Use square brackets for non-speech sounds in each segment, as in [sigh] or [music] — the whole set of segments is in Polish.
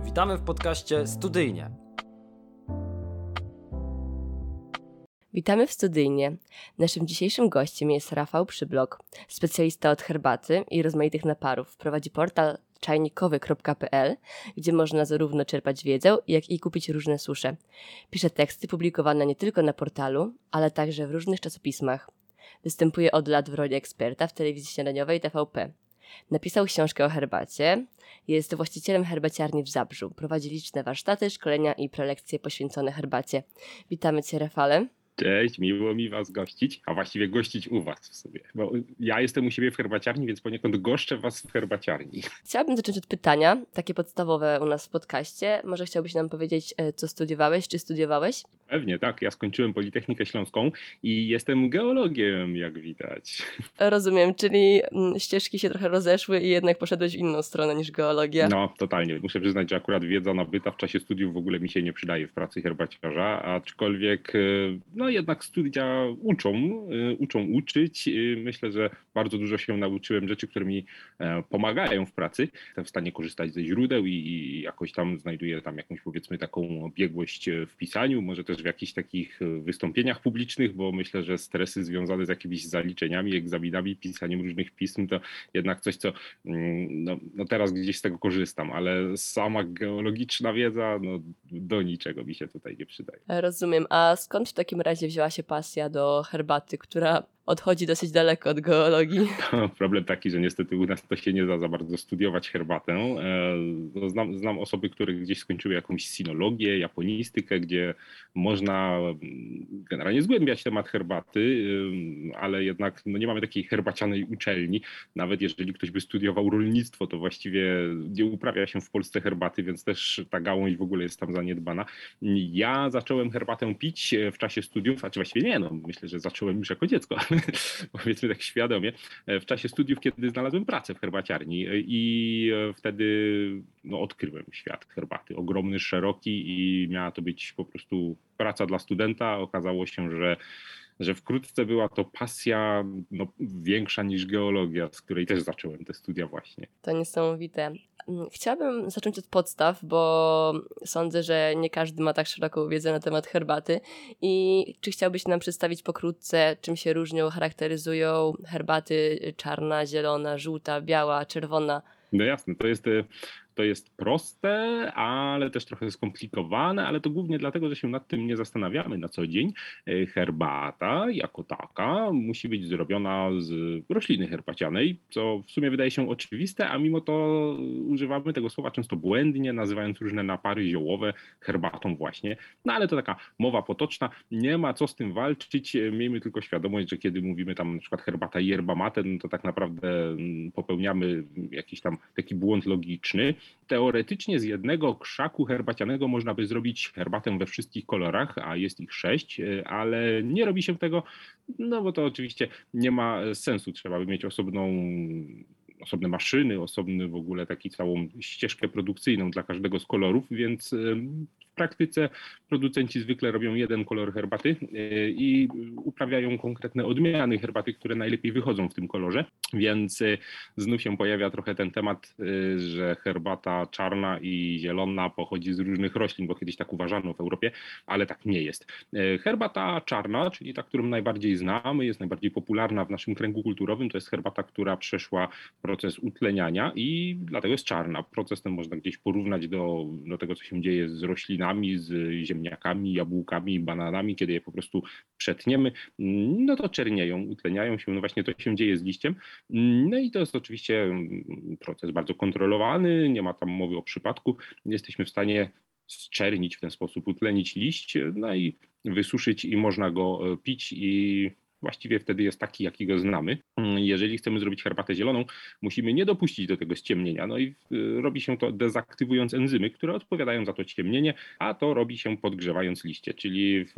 Witamy w podcaście Studyjnie. Witamy w Studyjnie. Naszym dzisiejszym gościem jest Rafał Przyblok, specjalista od herbaty i rozmaitych naparów. Prowadzi portal czajnikowy.pl, gdzie można zarówno czerpać wiedzę, jak i kupić różne susze. Pisze teksty publikowane nie tylko na portalu, ale także w różnych czasopismach. Występuje od lat w roli eksperta w telewizji śniadaniowej TVP. Napisał książkę o herbacie, jest właścicielem herbaciarni w Zabrzu. Prowadzi liczne warsztaty, szkolenia i prelekcje poświęcone herbacie. Witamy Cię, Rafale. Cześć, miło mi Was gościć, a właściwie gościć u Was w sobie. Bo ja jestem u siebie w herbaciarni, więc poniekąd goszczę Was w herbaciarni. Chciałabym zacząć od pytania, takie podstawowe u nas w podcaście. Może chciałbyś nam powiedzieć, e, co studiowałeś, czy studiowałeś? Pewnie, tak. Ja skończyłem Politechnikę Śląską i jestem geologiem, jak widać. Rozumiem, czyli mm, ścieżki się trochę rozeszły i jednak poszedłeś w inną stronę niż geologia. No, totalnie. Muszę przyznać, że akurat wiedza nabyta w czasie studiów w ogóle mi się nie przydaje w pracy herbaciarza, aczkolwiek e, no jednak studia uczą, e, uczą uczyć. Myślę, że bardzo dużo się nauczyłem rzeczy, które mi e, pomagają w pracy. Jestem w stanie korzystać ze źródeł i jakoś tam znajduję tam jakąś powiedzmy taką biegłość w pisaniu, może też w jakichś takich e, wystąpieniach publicznych, bo myślę, że stresy związane z jakimiś zaliczeniami, egzaminami, pisaniem różnych pism to jednak coś, co mm, no, no teraz gdzieś z tego korzystam, ale sama geologiczna wiedza no, do niczego mi się tutaj nie przydaje. Rozumiem. A skąd w takim razie wzięła się pasja do herbaty, która odchodzi dosyć daleko od geologii. [laughs] Problem taki, że niestety u nas to się nie da za bardzo studiować herbatę. E, znam, znam osoby, które gdzieś skończyły jakąś sinologię, japonistykę, gdzie można mm, generalnie zgłębiać temat herbaty, ale jednak no nie mamy takiej herbacianej uczelni. Nawet jeżeli ktoś by studiował rolnictwo, to właściwie nie uprawia się w Polsce herbaty, więc też ta gałąź w ogóle jest tam zaniedbana. Ja zacząłem herbatę pić w czasie studiów, a czy właściwie nie, no myślę, że zacząłem już jako dziecko, [laughs] powiedzmy tak świadomie, e, w czasie studiów, kiedy znalazłem pracę w herbaciarni e, i e, wtedy no, odkryłem świat herbaty. Ogromny, szeroki i miała to być po prostu praca dla studenta. Okazało się, że że wkrótce była to pasja no, większa niż geologia, z której też zacząłem te studia właśnie. To niesamowite. Mm, chciałabym zacząć od podstaw, bo sądzę, że nie każdy ma tak szeroką wiedzę na temat herbaty. I czy chciałbyś nam przedstawić pokrótce, czym się różnią, charakteryzują herbaty czarna, zielona, żółta, biała, czerwona? No jasne, to jest to jest proste, ale też trochę skomplikowane, ale to głównie dlatego, że się nad tym nie zastanawiamy na co dzień. E, herbata jako taka musi być zrobiona z rośliny herbacianej, co w sumie wydaje się oczywiste, a mimo to używamy tego słowa często błędnie, nazywając różne napary ziołowe herbatą właśnie. No ale to taka mowa potoczna, nie ma co z tym walczyć, miejmy tylko świadomość, że kiedy mówimy tam na przykład herbata yerba mate, no to tak naprawdę mm, popełniamy jakiś tam taki błąd logiczny, Teoretycznie z jednego krzaku herbacianego można by zrobić herbatę we wszystkich kolorach, a jest ich sześć, e, ale nie robi się tego, no bo to oczywiście nie ma sensu. Trzeba by mieć osobną osobne maszyny, osobny w ogóle taki całą ścieżkę produkcyjną dla każdego z kolorów, więc w praktyce producenci zwykle robią jeden kolor herbaty e, i uprawiają konkretne odmiany herbaty, które najlepiej wychodzą w tym kolorze. Więc e, znów się pojawia trochę ten temat, e, że herbata czarna i zielona pochodzi z różnych roślin, bo kiedyś tak uważano w Europie, ale tak nie jest. Herbata czarna, czyli ta, którą najbardziej znamy, jest najbardziej popularna w naszym kręgu kulturowym, to jest herbata, która przeszła proces utleniania i dlatego jest czarna. Proces ten można gdzieś porównać do, do tego, co się dzieje z roślinami z ziemniakami, jabłkami, bananami, kiedy je po prostu przetniemy, no to czernieją, utleniają się, no właśnie to się dzieje z liściem. No i to jest oczywiście proces bardzo kontrolowany, nie ma tam mowy o przypadku. Jesteśmy w stanie zczernić w ten sposób, utlenić liść, no i wysuszyć i można go pić i właściwie wtedy jest taki, jakiego znamy. Mm, jeżeli chcemy zrobić herbatę zieloną, musimy nie dopuścić do tego ściemnienia. No i y, robi się to dezaktywując enzymy, które odpowiadają za to ciemnienie, a to robi się podgrzewając liście, czyli w,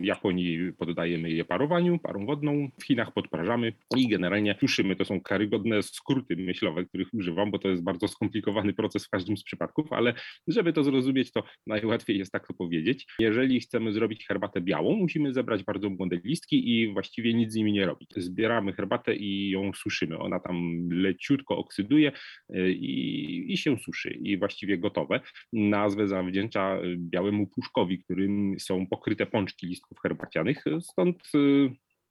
w Japonii poddajemy je parowaniu, parą wodną, w Chinach podprażamy i generalnie suszymy. To są karygodne skróty myślowe, których używam, bo to jest bardzo skomplikowany proces w każdym z przypadków, ale żeby to zrozumieć, to najłatwiej jest tak to powiedzieć. Jeżeli chcemy zrobić herbatę białą, musimy zebrać bardzo młode listki i właściwie właściwie nic z nimi nie robić. Zbieramy herbatę i ją suszymy. Ona tam leciutko oksyduje y, i, i się suszy i właściwie gotowe. Nazwę zawdzięcza białemu puszkowi, którym są pokryte pączki listków herbacianych. Stąd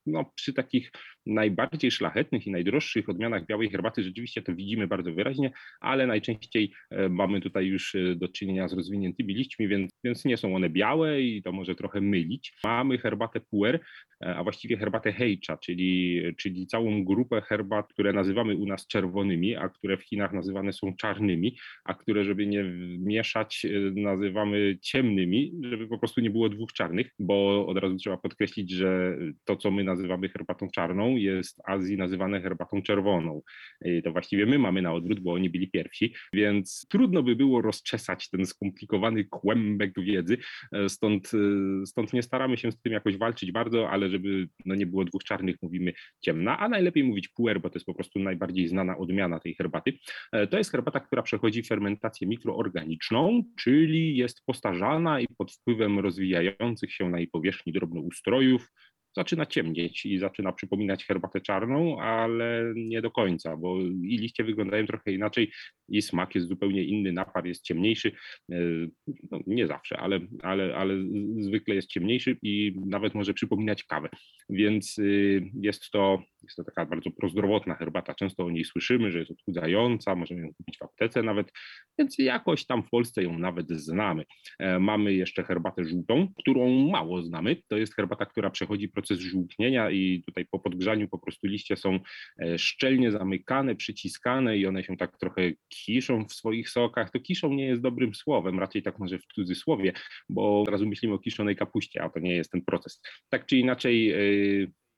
no, przy takich najbardziej szlachetnych i najdroższych odmianach białej herbaty rzeczywiście to widzimy bardzo wyraźnie, ale najczęściej e, mamy tutaj już e, do czynienia z rozwiniętymi liśćmi, więc, więc nie są one białe i to może trochę mylić. Mamy herbatę puer, e, a właściwie herbatę hejcza, czyli, czyli całą grupę herbat, które nazywamy u nas czerwonymi, a które w Chinach nazywane są czarnymi, a które, żeby nie mieszać, nazywamy ciemnymi, żeby po prostu nie było dwóch czarnych, bo od razu trzeba podkreślić, że to, co my nazywamy herbatą czarną, jest w Azji nazywane herbatą czerwoną. To właściwie my mamy na odwrót, bo oni byli pierwsi, więc trudno by było rozczesać ten skomplikowany kłębek wiedzy, e, stąd, e, stąd nie staramy się z tym jakoś walczyć bardzo, ale żeby no, nie było dwóch czarnych, mówimy ciemna, a najlepiej mówić puer, bo to jest po prostu najbardziej znana odmiana tej herbaty. E, to jest herbata, która przechodzi fermentację mikroorganiczną, czyli jest postarzana i pod wpływem rozwijających się na jej powierzchni drobnoustrojów zaczyna ciemnieć i zaczyna przypominać herbatę czarną, ale nie do końca, bo i liście wyglądają trochę inaczej i smak jest zupełnie inny, napar jest ciemniejszy, e, no, nie zawsze, ale, ale, ale zwykle jest ciemniejszy i nawet może przypominać kawę, więc y, jest to, jest to taka bardzo prozdrowotna herbata, często o niej słyszymy, że jest odchudzająca, możemy ją kupić w aptece nawet, więc jakoś tam w Polsce ją nawet znamy. E, mamy jeszcze herbatę żółtą, którą mało znamy, to jest herbata, która przechodzi proces proces żółknienia i tutaj po podgrzaniu po prostu liście są e, szczelnie zamykane, przyciskane i one się tak trochę kiszą w swoich sokach. To kiszą nie jest dobrym słowem, raczej tak może w cudzysłowie, bo od razu myślimy o kiszonej kapuście, a to nie jest ten proces. Tak czy inaczej e,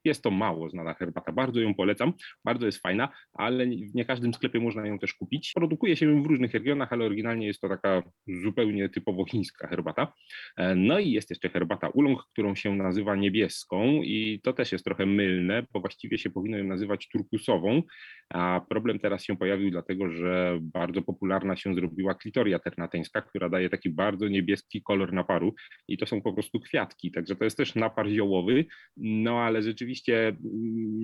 jest to mało znana herbata, bardzo ją polecam, bardzo jest fajna, ale w nie każdym sklepie można ją też kupić. Produkuje się ją w różnych regionach, ale oryginalnie jest to taka zupełnie typowo chińska herbata. E, no i jest jeszcze herbata ulong, którą się nazywa niebieską i to też jest trochę mylne, bo właściwie się powinno ją nazywać turkusową, a problem teraz się pojawił dlatego, że bardzo popularna się zrobiła klitoria ternateńska, która daje taki bardzo niebieski kolor naparu i to są po prostu kwiatki, także to jest też napar ziołowy, no ale rzeczywiście mm,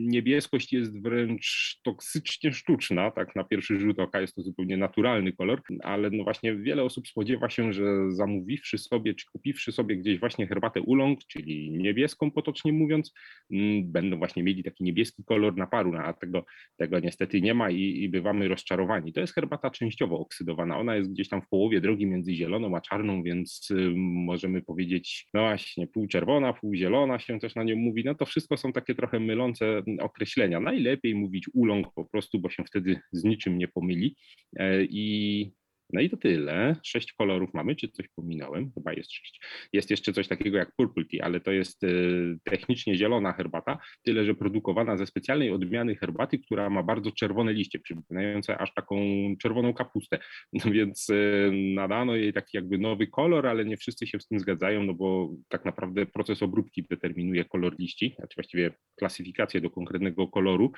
niebieskość jest wręcz toksycznie sztuczna, tak na pierwszy rzut oka jest to zupełnie naturalny kolor, ale no właśnie wiele osób spodziewa się, że zamówiwszy sobie, czy kupiwszy sobie gdzieś właśnie herbatę ulong, czyli niebieską potocznie mówiąc, mm, będą właśnie mieli taki niebieski kolor naparu, no, a tego, tego niestety nie ma i, i bywamy rozczarowani. To jest herbata częściowo oksydowana, ona jest gdzieś tam w połowie drogi między zieloną a czarną, więc y, możemy powiedzieć, no właśnie, pół czerwona, pół zielona się też na nią mówi, no to wszystko są takie trochę mylące określenia. Najlepiej mówić ulong po prostu, bo się wtedy z niczym nie pomyli. E, I no i to tyle. Sześć kolorów mamy, czy coś pominąłem? Chyba jest sześć. Jest jeszcze coś takiego jak purple tea, ale to jest y, technicznie zielona herbata, tyle że produkowana ze specjalnej odmiany herbaty, która ma bardzo czerwone liście, przypominające aż taką czerwoną kapustę. [laughs] No więc y, nadano jej taki jakby nowy kolor, ale nie wszyscy się z tym zgadzają, no bo tak naprawdę proces obróbki determinuje kolor liści, znaczy właściwie klasyfikację do konkretnego koloru.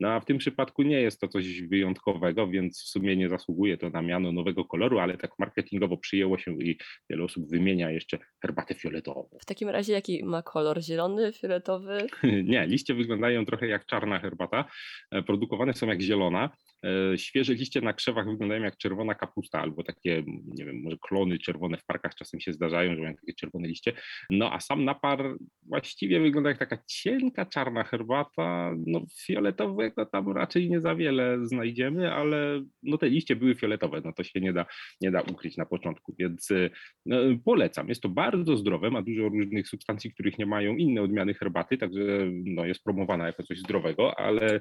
No a w tym przypadku nie jest to coś wyjątkowego, więc w sumie nie zasługuje to na miano nowego koloru, ale tak marketingowo przyjęło się i wiele osób wymienia jeszcze herbatę fioletową. W takim razie jaki ma kolor? Zielony, fioletowy? [laughs] Nie, liście wyglądają trochę jak czarna herbata. E, produkowane są jak zielona. E, świeże liście na krzewach wyglądają jak czerwona kapusta albo takie, nie wiem, może klony czerwone w parkach czasem się zdarzają, że mają takie czerwone liście. No a sam napar właściwie wygląda jak taka cienka czarna herbata. No fioletowego tam raczej nie za wiele znajdziemy, ale no te liście były fioletowe, no to się nie da, nie da ukryć na początku, więc no, polecam. Jest to bardzo zdrowe, ma dużo różnych substancji, których nie mają inne odmiany herbaty, także no, jest promowana jako coś zdrowego, ale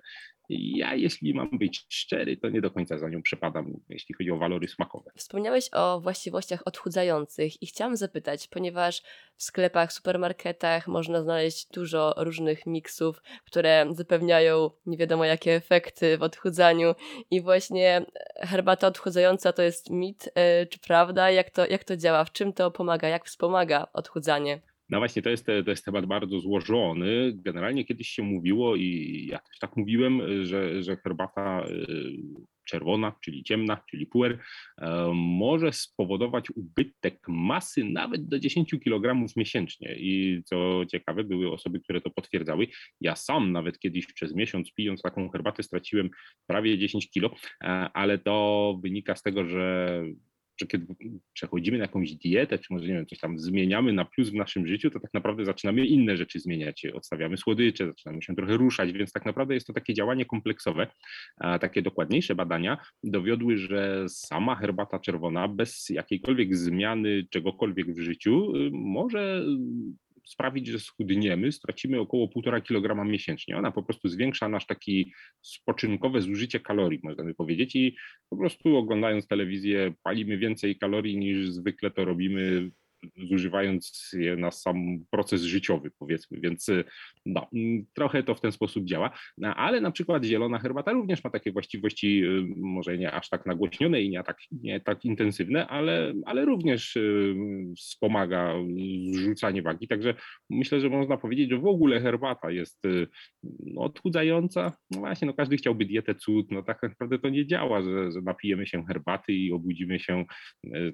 ja, jeśli mam być szczery, to nie do końca za nią przepadam, jeśli chodzi o walory smakowe. Wspomniałeś o właściwościach odchudzających i chciałam zapytać, ponieważ w sklepach, supermarketach można znaleźć dużo różnych miksów, które zapewniają nie wiadomo jakie efekty w odchudzaniu i właśnie herbata odchudzająca to jest mit, e, czy prawda? Jak to, jak to działa? W czym to pomaga? Jak wspomaga odchudzanie? No właśnie, to jest, to jest temat bardzo złożony. Generalnie kiedyś się mówiło i ja też tak mówiłem, że, że herbata y, czerwona, czyli ciemna, czyli puer, e, może spowodować ubytek masy nawet do 10 kg miesięcznie. I co ciekawe, były osoby, które to potwierdzały. Ja sam nawet kiedyś przez miesiąc pijąc taką herbatę straciłem prawie 10 kg, e, ale to wynika z tego, że że kiedy przechodzimy na jakąś dietę, czy może nie wiem, coś tam zmieniamy na plus w naszym życiu, to tak naprawdę zaczynamy inne rzeczy zmieniać. Odstawiamy słodycze, zaczynamy się trochę ruszać, więc tak naprawdę jest to takie działanie kompleksowe. A takie dokładniejsze badania dowiodły, że sama herbata czerwona bez jakiejkolwiek zmiany czegokolwiek w życiu y, może sprawić, że schudniemy, stracimy około 1,5 kg miesięcznie. Ona po prostu zwiększa nasz taki spoczynkowe zużycie kalorii, można by powiedzieć, i po prostu oglądając telewizję palimy więcej kalorii niż zwykle to robimy zużywając je na sam proces życiowy, powiedzmy, więc y, no, mm, trochę to w ten sposób działa, no, ale na przykład zielona herbata również ma takie właściwości, y, może nie aż tak nagłośnione i nie tak, nie tak intensywne, ale, ale również y, wspomaga zrzucanie wagi, także myślę, że można powiedzieć, że w ogóle herbata jest no, odchudzająca, no właśnie, no każdy chciałby dietę cud, no tak naprawdę to nie działa, że, że napijemy się herbaty i obudzimy się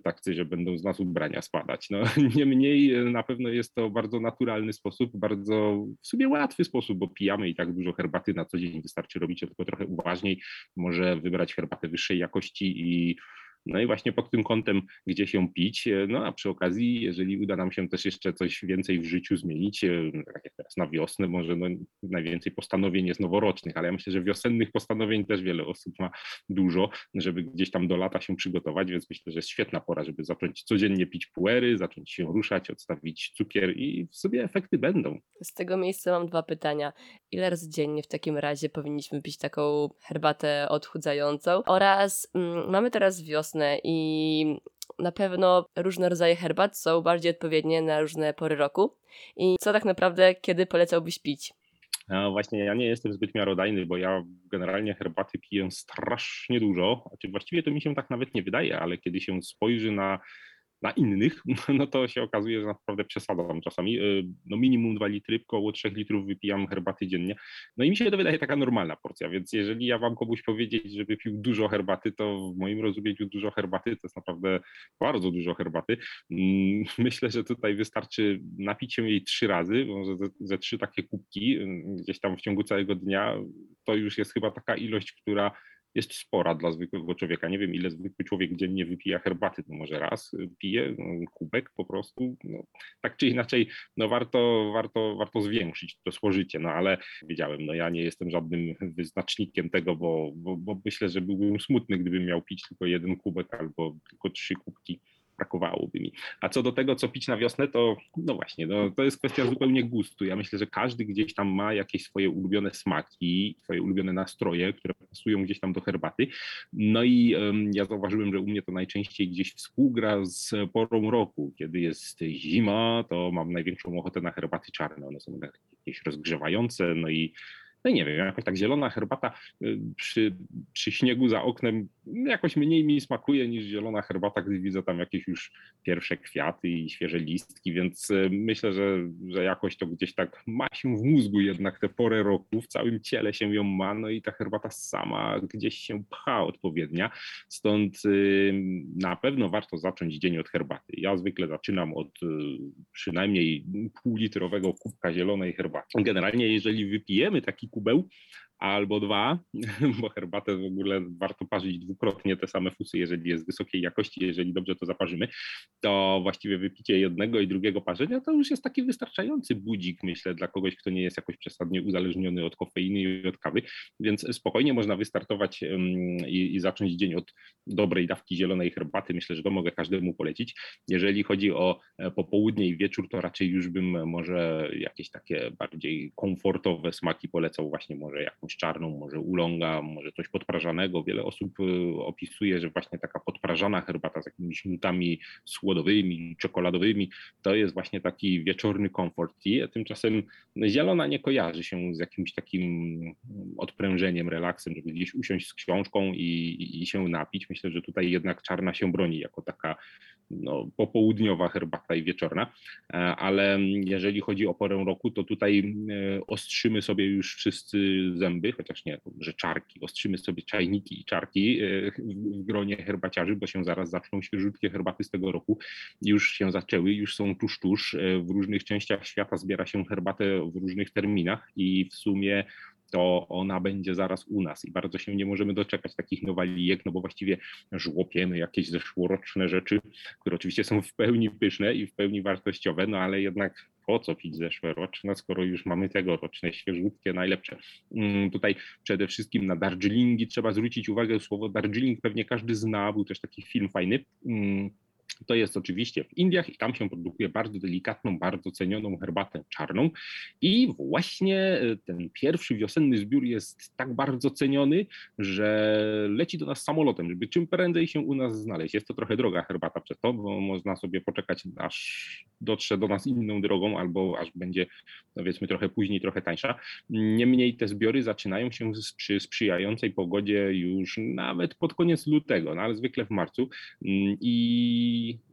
tak, że będą z nas ubrania spadać. No, [laughs] niemniej e, na pewno jest to bardzo naturalny sposób, bardzo w sumie łatwy sposób, bo pijamy i tak dużo herbaty na co dzień, wystarczy robić to tylko trochę uważniej, może wybrać herbatę wyższej jakości i no i właśnie pod tym kątem, gdzie się pić. E, no a przy okazji, jeżeli uda nam się też jeszcze coś więcej w życiu zmienić, e, tak jak teraz na wiosnę, może no, najwięcej postanowień jest noworocznych, ale ja myślę, że wiosennych postanowień też wiele osób ma dużo, żeby gdzieś tam do lata się przygotować, więc myślę, że jest świetna pora, żeby zacząć codziennie pić puery, zacząć się ruszać, odstawić cukier i w sobie efekty będą. Z tego miejsca mam dwa pytania. Ile razy dziennie w takim razie powinniśmy pić taką herbatę odchudzającą? Oraz mm, mamy teraz wiosnę, i na pewno różne rodzaje herbat są bardziej odpowiednie na różne pory roku. I co tak naprawdę, kiedy polecałbyś pić? No właśnie, ja nie jestem zbyt miarodajny, bo ja generalnie herbaty piję strasznie dużo. Znaczy właściwie to mi się tak nawet nie wydaje, ale kiedy się spojrzy na na innych, [laughs] no to się okazuje, że naprawdę przesadzam czasami. Y, no minimum 2 litry, około 3 litrów wypijam herbaty dziennie. No i mi się to wydaje taka normalna porcja, więc jeżeli ja wam komuś powiedzieć, żeby pił dużo herbaty, to w moim rozumieniu dużo herbaty to jest naprawdę bardzo dużo herbaty. Mm, [laughs] myślę, że tutaj wystarczy napić się jej trzy razy, może ze, ze trzy takie kubki y, gdzieś tam w ciągu całego dnia. To już jest chyba taka ilość, która jest spora dla zwykłego człowieka. Nie wiem, ile zwykły człowiek dziennie wypija herbaty, to może raz pije, no, kubek po prostu. No, tak czy inaczej, no warto, warto, warto zwiększyć to spożycie, no ale wiedziałem, no ja nie jestem żadnym wyznacznikiem tego, bo, bo, bo myślę, że byłbym smutny, gdybym miał pić tylko jeden kubek albo tylko trzy kubki brakowałoby mi. A co do tego, co pić na wiosnę, to no właśnie, no, to jest kwestia zupełnie gustu. Ja myślę, że każdy gdzieś tam ma jakieś swoje ulubione smaki, swoje ulubione nastroje, które pasują gdzieś tam do herbaty. No i um, ja zauważyłem, że u mnie to najczęściej gdzieś współgra z porą roku. Kiedy jest zima, to mam największą ochotę na herbaty czarne. One są jakieś rozgrzewające, no i no i nie wiem, jakoś tak zielona herbata y, przy, przy śniegu za oknem jakoś mniej mi smakuje niż zielona herbata, gdy widzę tam jakieś już pierwsze kwiaty i świeże listki, więc y, myślę, że, że jakoś to gdzieś tak ma się w mózgu jednak tę porę roku, w całym ciele się ją ma, no i ta herbata sama gdzieś się pcha odpowiednia, stąd y, na pewno warto zacząć dzień od herbaty. Ja zwykle zaczynam od przynajmniej półlitrowego kubka zielonej herbaty. Generalnie jeżeli wypijemy taki cubão, albo dwa, [laughs] bo herbatę w ogóle warto parzyć dwukrotnie te same fusy, jeżeli jest wysokiej jakości, jeżeli dobrze to zaparzymy, to właściwie wypicie jednego i drugiego parzenia to już jest taki wystarczający budzik, myślę, dla kogoś, kto nie jest jakoś przesadnie uzależniony od kofeiny i od kawy, więc spokojnie można wystartować i, i zacząć dzień od dobrej dawki zielonej herbaty. Myślę, że to mogę każdemu polecić. Jeżeli chodzi o e, popołudnie i wieczór, to raczej już bym może jakieś takie bardziej komfortowe smaki polecał, właśnie może jakąś czarną, może ulonga, może coś podprażanego. Wiele osób y, opisuje, że właśnie taka podprażana herbata z jakimiś nutami słodowymi, czekoladowymi, to jest właśnie taki wieczorny komfort tea. Tymczasem zielona nie kojarzy się z jakimś takim odprężeniem, relaksem, żeby gdzieś usiąść z książką i, i się napić. Myślę, że tutaj jednak czarna się broni jako taka no, popołudniowa herbata i wieczorna, e, ale jeżeli chodzi o porę roku, to tutaj e, ostrzymy sobie już wszyscy zęby zęby, chociaż nie, że czarki, ostrzymy sobie czajniki i czarki w gronie herbaciarzy, bo się zaraz zaczną świeżutkie herbaty z tego roku. Już się zaczęły, już są tuż, tuż. W różnych częściach świata zbiera się herbatę w różnych terminach i w sumie to ona będzie zaraz u nas i bardzo się nie możemy doczekać takich nowalijek, no bo właściwie żłopiemy jakieś zeszłoroczne rzeczy, które oczywiście są w pełni pyszne i w pełni wartościowe, no ale jednak po co pić zeszłoroczne, skoro już mamy tegoroczne, świeżutkie, najlepsze. Mm, tutaj przede wszystkim na Darjeelingi trzeba zwrócić uwagę, słowo Darjeeling pewnie każdy zna, był też taki film fajny, mm, to jest oczywiście w Indiach i tam się produkuje bardzo delikatną, bardzo cenioną herbatę czarną. I właśnie e, ten pierwszy wiosenny zbiór jest tak bardzo ceniony, że leci do nas samolotem, żeby czym prędzej się u nas znaleźć. Jest to trochę droga herbata przez to, bo można sobie poczekać, aż dotrze do nas inną drogą, albo aż będzie powiedzmy trochę później, trochę tańsza. Niemniej te zbiory zaczynają się przy sprzyjającej pogodzie już nawet pod koniec lutego, no ale zwykle w marcu. Mm,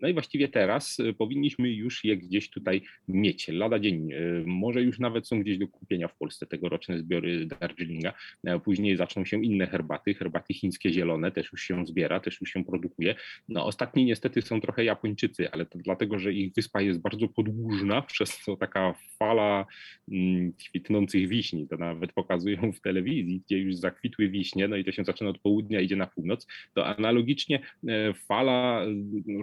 No i właściwie teraz y, powinniśmy już je gdzieś tutaj mieć. Lada dzień. Y, może już nawet są gdzieś do kupienia w Polsce tegoroczne zbiory Darjeelinga. E, później zaczną się inne herbaty. Herbaty chińskie zielone też już się zbiera, też już się produkuje. No ostatni niestety są trochę Japończycy, ale to dlatego, że ich wyspa jest bardzo podłużna, [laughs] przez co taka fala mm, kwitnących wiśni, to nawet pokazują w telewizji, gdzie już zakwitły wiśnie, no i to się zaczyna od południa, idzie na północ, to analogicznie e, fala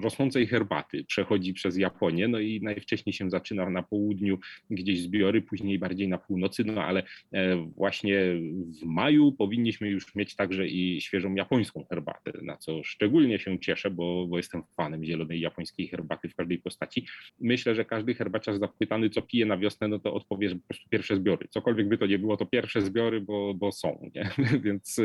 rosnąca rosnącej herbaty przechodzi przez Japonię, no i najwcześniej się zaczyna na południu gdzieś zbiory, później bardziej na północy, no ale e, właśnie w maju powinniśmy już mieć także i świeżą japońską herbatę, na co szczególnie się cieszę, bo, bo jestem fanem zielonej japońskiej herbaty w każdej postaci. Myślę, że każdy herbaciarz zapytany, co pije na wiosnę, no to odpowie, że po prostu pierwsze zbiory. Cokolwiek by to nie było, to pierwsze zbiory, bo, bo są, nie? [laughs] więc,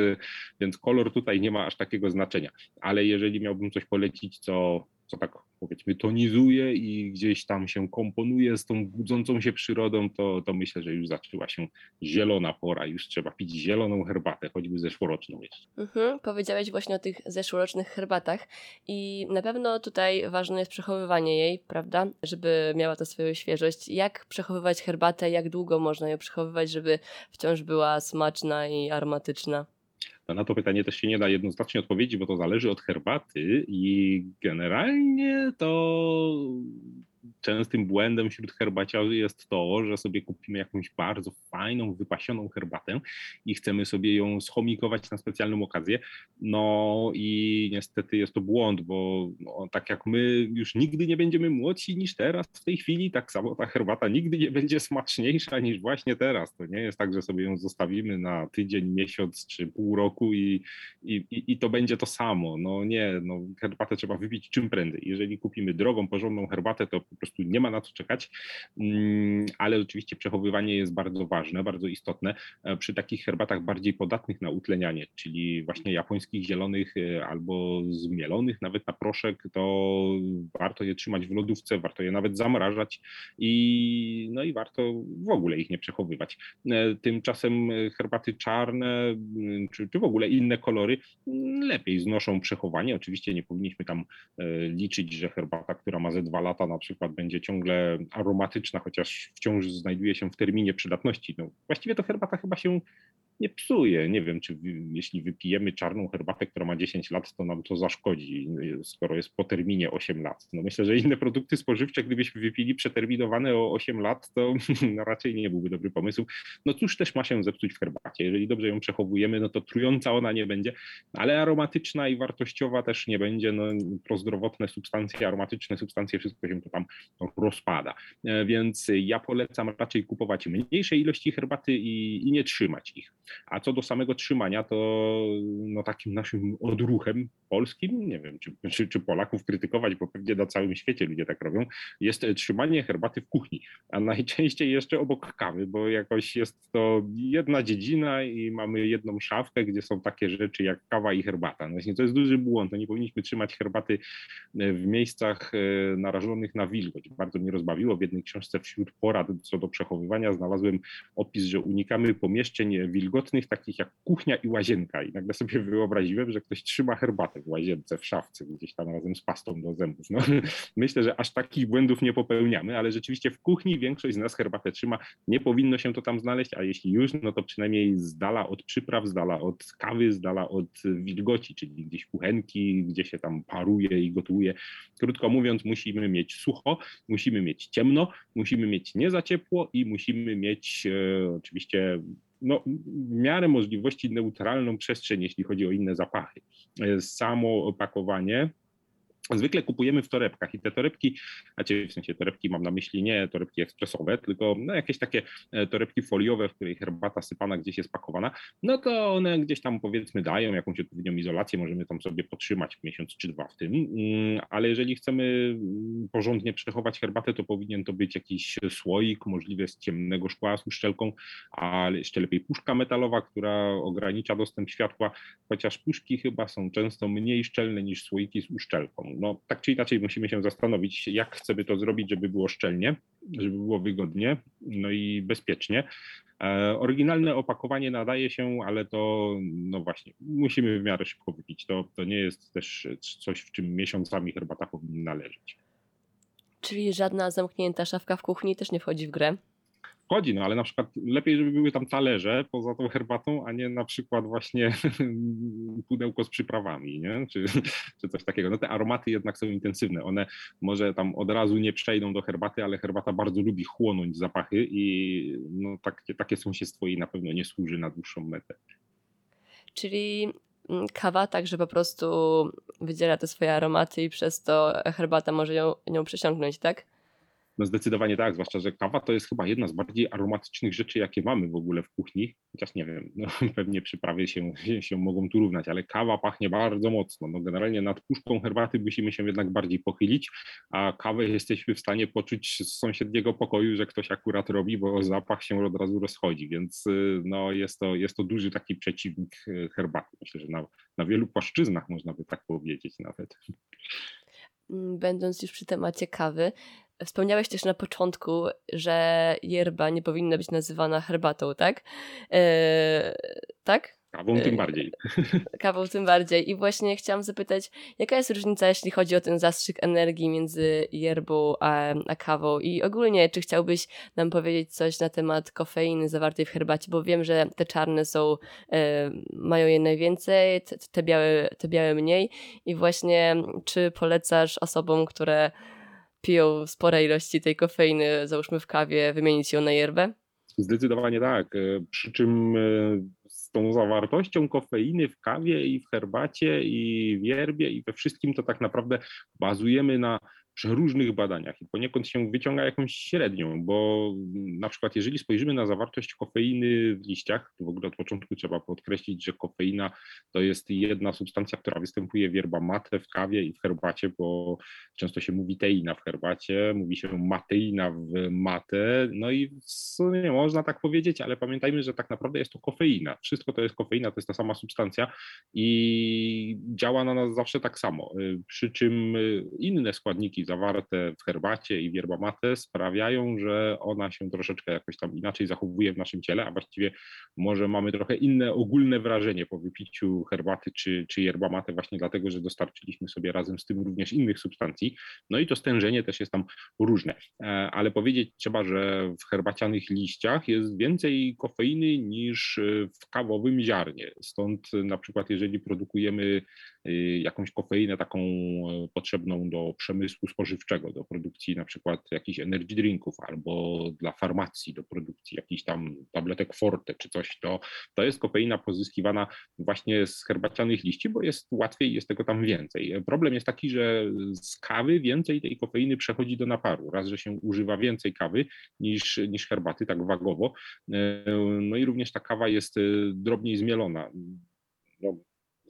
więc kolor tutaj nie ma aż takiego znaczenia. Ale jeżeli miałbym coś polecić, co co tak powiedzmy tonizuje i gdzieś tam się komponuje z tą budzącą się przyrodą, to, to myślę, że już zaczęła się zielona pora, już trzeba pić zieloną herbatę, choćby zeszłoroczną jeszcze. Mhm, powiedziałeś właśnie o tych zeszłorocznych herbatach i na pewno tutaj ważne jest przechowywanie jej, prawda, żeby miała to swoją świeżość. Jak przechowywać herbatę, jak długo można ją przechowywać, żeby wciąż była smaczna i aromatyczna? Na to pytanie też się nie da jednoznacznie odpowiedzieć, bo to zależy od herbaty i generalnie to częstym błędem wśród herbaciarzy jest to, że sobie kupimy jakąś bardzo fajną, wypasioną herbatę i chcemy sobie ją schomikować na specjalną okazję. No i niestety jest to błąd, bo no, tak jak my już nigdy nie będziemy młodsi niż teraz w tej chwili, tak samo ta herbata nigdy nie będzie smaczniejsza niż właśnie teraz. To nie jest tak, że sobie ją zostawimy na tydzień, miesiąc czy pół roku i, i, i to będzie to samo. No nie, no herbatę trzeba wypić czym prędzej. Jeżeli kupimy drogą, porządną herbatę, to po prostu nie ma na co czekać, mm, ale oczywiście przechowywanie jest bardzo ważne, bardzo istotne e, przy takich herbatach bardziej podatnych na utlenianie, czyli właśnie japońskich zielonych e, albo zmielonych nawet na proszek, to warto je trzymać w lodówce, warto je nawet zamrażać i no i warto w ogóle ich nie przechowywać. E, tymczasem herbaty czarne mm, czy, czy w ogóle inne kolory mm, lepiej znoszą przechowanie. Oczywiście nie powinniśmy tam liczyć, że herbata, która ma ze dwa lata na przykład będzie ciągle aromatyczna, chociaż wciąż znajduje się w terminie przydatności. No, właściwie to herbata chyba się nie psuje. Nie wiem, czy jeśli wypijemy czarną herbatę, która ma 10 lat, to nam to zaszkodzi, skoro jest po terminie 8 lat. No myślę, że inne produkty spożywcze, gdybyśmy wypili przeterminowane o 8 lat, to [laughs] no raczej nie byłby dobry pomysł. No cóż też ma się zepsuć w herbacie. Jeżeli dobrze ją przechowujemy, no to trująca ona nie będzie, ale aromatyczna i wartościowa też nie będzie. No, prozdrowotne substancje, aromatyczne substancje, wszystko się to tam rozpada. E, więc ja polecam raczej kupować mniejsze ilości herbaty i, i nie trzymać ich. A co do samego trzymania, to no, takim naszym odruchem polskim, nie wiem, czy, czy, czy, Polaków krytykować, bo pewnie na całym świecie ludzie tak robią, jest trzymanie herbaty w kuchni, a najczęściej jeszcze obok kawy, bo jakoś jest to jedna dziedzina i mamy jedną szafkę, gdzie są takie rzeczy jak kawa i herbata. No właśnie to jest duży błąd, no nie powinniśmy trzymać herbaty w miejscach e, narażonych na wilgoć. Bardzo mnie rozbawiło, w jednej książce wśród porad co do przechowywania znalazłem opis, że unikamy pomieszczeń wilgotnych, wilgotnych, takich jak kuchnia i łazienka. I nagle sobie wyobraziłem, że ktoś trzyma herbatę w łazience, w szafce, gdzieś tam razem z pastą do zębów. No, [laughs] myślę, że aż takich błędów nie popełniamy, ale rzeczywiście w kuchni większość z nas herbatę trzyma. Nie powinno się to tam znaleźć, a jeśli już, no to przynajmniej z dala od przypraw, z dala od kawy, z dala od wilgoci, czyli gdzieś kuchenki, gdzie się tam paruje i gotuje. Krótko mówiąc, musimy mieć sucho, musimy mieć ciemno, musimy mieć nie za ciepło i musimy mieć e, oczywiście no, w miarę możliwości neutralną przestrzeń, jeśli chodzi o inne zapachy. E, samo opakowanie Zwykle kupujemy w torebkach i te torebki, znaczy w sensie torebki mam na myśli nie torebki ekspresowe, tylko no jakieś takie e, torebki foliowe, w której herbata sypana gdzieś jest pakowana, no to one gdzieś tam powiedzmy dają jakąś odpowiednią izolację, możemy tam sobie potrzymać miesiąc czy dwa w tym, mm, ale jeżeli chcemy mm, porządnie przechować herbatę, to powinien to być jakiś słoik, możliwie z ciemnego szkła z uszczelką, ale jeszcze lepiej puszka metalowa, która ogranicza dostęp światła, chociaż puszki chyba są często mniej szczelne niż słoiki z uszczelką no, tak czy inaczej musimy się zastanowić, jak chcemy to zrobić, żeby było szczelnie, żeby było wygodnie, no i bezpiecznie. E, oryginalne opakowanie nadaje się, ale to no właśnie, musimy w miarę szybko wypić. To, to nie jest też coś, w czym miesiącami herbata powinna leżeć. Czyli żadna zamknięta szafka w kuchni też nie wchodzi w grę? Wchodzi, no ale na przykład lepiej, żeby były tam talerze poza tą herbatą, a nie na przykład właśnie [laughs] pudełko z przyprawami, nie? Czy, [laughs] czy coś takiego. No te aromaty jednak są intensywne. One może tam od razu nie przejdą do herbaty, ale herbata bardzo lubi chłonąć zapachy i no, takie, takie sąsiedztwo jej na pewno nie służy na dłuższą metę. Czyli mm, kawa tak, że po prostu wydziela te swoje aromaty i przez to herbata może ją, ją przesiąknąć, tak? No zdecydowanie tak, zwłaszcza, że kawa to jest chyba jedna z bardziej aromatycznych rzeczy, jakie mamy w ogóle w kuchni. Chociaż nie wiem, no, [laughs] pewnie przyprawy się, się mogą tu równać, ale kawa pachnie bardzo mocno. No, generalnie nad puszką herbaty musimy się jednak bardziej pochylić, a kawę jesteśmy w stanie poczuć z sąsiedniego pokoju, że ktoś akurat robi, bo zapach się od razu rozchodzi, więc y, no, jest, to, jest to duży taki przeciwnik y, herbaty. Myślę, że na, na wielu płaszczyznach można by tak powiedzieć nawet. Mm, będąc już przy temacie kawy, Wspomniałeś też na początku, że yerba nie powinna być nazywana herbatą, tak? Eee, tak? Kawą tym bardziej. [laughs] Kawą tym bardziej. I właśnie chciałam zapytać, jaka jest różnica, jeśli chodzi o ten zastrzyk energii między yerbą a, a kawą? I ogólnie, czy chciałbyś nam powiedzieć coś na temat kofeiny zawartej w herbacie? Bo wiem, że te czarne są, e, mają je najwięcej, te, te, białe, te białe mniej. I właśnie, czy polecasz osobom, które piją spore ilości tej kofeiny, załóżmy w kawie, wymienić ją na yerbę? Zdecydowanie tak. E, przy czym e, z tą zawartością kofeiny w kawie i w herbacie i w yerbie i we wszystkim to tak naprawdę bazujemy na przeróżnych badaniach i poniekąd się wyciąga jakąś średnią, bo na przykład jeżeli spojrzymy na zawartość kofeiny w liściach, to w ogóle od początku trzeba podkreślić, że kofeina to jest jedna substancja, która występuje w yerba mate, w kawie i w herbacie, bo często się mówi teina w herbacie, mówi się mateina w mate, no i w sumie można tak powiedzieć, ale pamiętajmy, że tak naprawdę jest to kofeina. Wszystko to jest kofeina, to jest ta sama substancja i działa na nas zawsze tak samo, przy czym inne składniki zawarte w herbacie i w yerba mate sprawiają, że ona się troszeczkę jakoś tam inaczej zachowuje w naszym ciele, a właściwie może mamy trochę inne ogólne wrażenie po wypiciu herbaty czy, czy yerba mate właśnie dlatego, że dostarczyliśmy sobie razem z tym również innych substancji. No i to stężenie też jest tam różne, e, ale powiedzieć trzeba, że w herbacianych liściach jest więcej kofeiny niż w kawowym ziarnie. Stąd na przykład jeżeli produkujemy y, jakąś kofeinę taką e, potrzebną do przemysłu spożywczego, do produkcji na przykład jakichś energy drinków albo dla farmacji, do produkcji jakichś tam tabletek forte czy coś, to, to jest kofeina pozyskiwana właśnie z herbacianych liści, bo jest łatwiej, jest tego tam więcej. Problem jest taki, że z kawy więcej tej kofeiny przechodzi do naparu. Raz, że się używa więcej kawy niż, niż herbaty, tak wagowo. No i również ta kawa jest drobniej zmielona. No,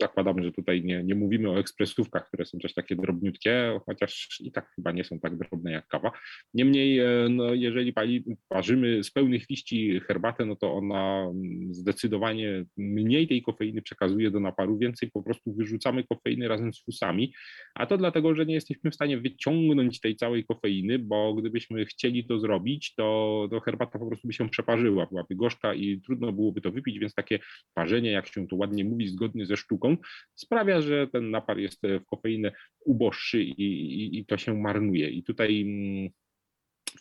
zakładam, że tutaj nie, nie mówimy o ekspresówkach, które są też takie drobniutkie, chociaż i tak chyba nie są tak drobne jak kawa. Niemniej, no, jeżeli pali, parzymy z pełnych liści herbatę, no to ona mm, zdecydowanie mniej tej kofeiny przekazuje do naparu, więcej po prostu wyrzucamy kofeiny razem z fusami, a to dlatego, że nie jesteśmy w stanie wyciągnąć tej całej kofeiny, bo gdybyśmy chcieli to zrobić, to, to herbata po prostu by się przeparzyła, byłaby gorzka i trudno byłoby to wypić, więc takie parzenie, jak się to ładnie mówi, zgodnie ze sztuką, sprawia, że ten napar jest w kofeinę uboższy i, i, i to się marnuje. I tutaj mm,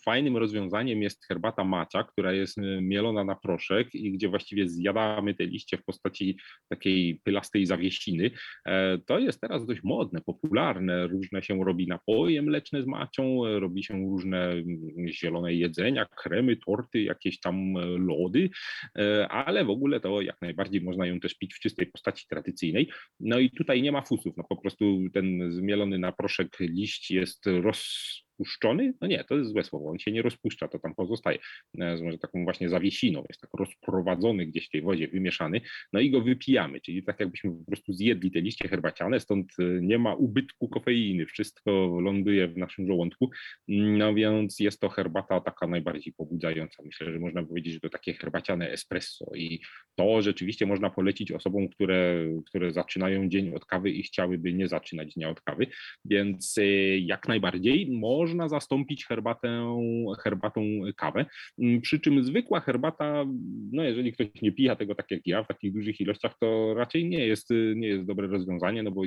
Fajnym rozwiązaniem jest herbata macia, która jest y, mielona na proszek i gdzie właściwie zjadamy te liście w postaci takiej pylastej zawiesiny. E, to jest teraz dość modne, popularne. Różne się robi napoje mleczne z macią, robi się różne mm, zielone jedzenia, kremy, torty, jakieś tam e, lody, e, ale w ogóle to jak najbardziej można ją też pić w czystej postaci tradycyjnej. No i tutaj nie ma fusów, no po prostu ten zmielony na proszek liść jest roz rozpuszczony? No nie, to jest złe słowo, on się nie rozpuszcza, to tam pozostaje, z może taką właśnie zawiesiną, jest tak rozprowadzony gdzieś w tej wodzie, wymieszany, no i go wypijamy, czyli tak jakbyśmy po prostu zjedli te liście herbaciane, stąd e, nie ma ubytku kofeiny, wszystko ląduje w naszym żołądku, no więc jest to herbata taka najbardziej pobudzająca. Myślę, że można powiedzieć, że to takie herbaciane espresso i to rzeczywiście można polecić osobom, które, które zaczynają dzień od kawy i chciałyby nie zaczynać dnia od kawy, więc e, jak najbardziej może można zastąpić herbatę, herbatą kawę. Mm, przy czym zwykła herbata, no jeżeli ktoś nie pija tego tak jak ja w takich dużych ilościach, to raczej nie jest, nie jest dobre rozwiązanie, no bo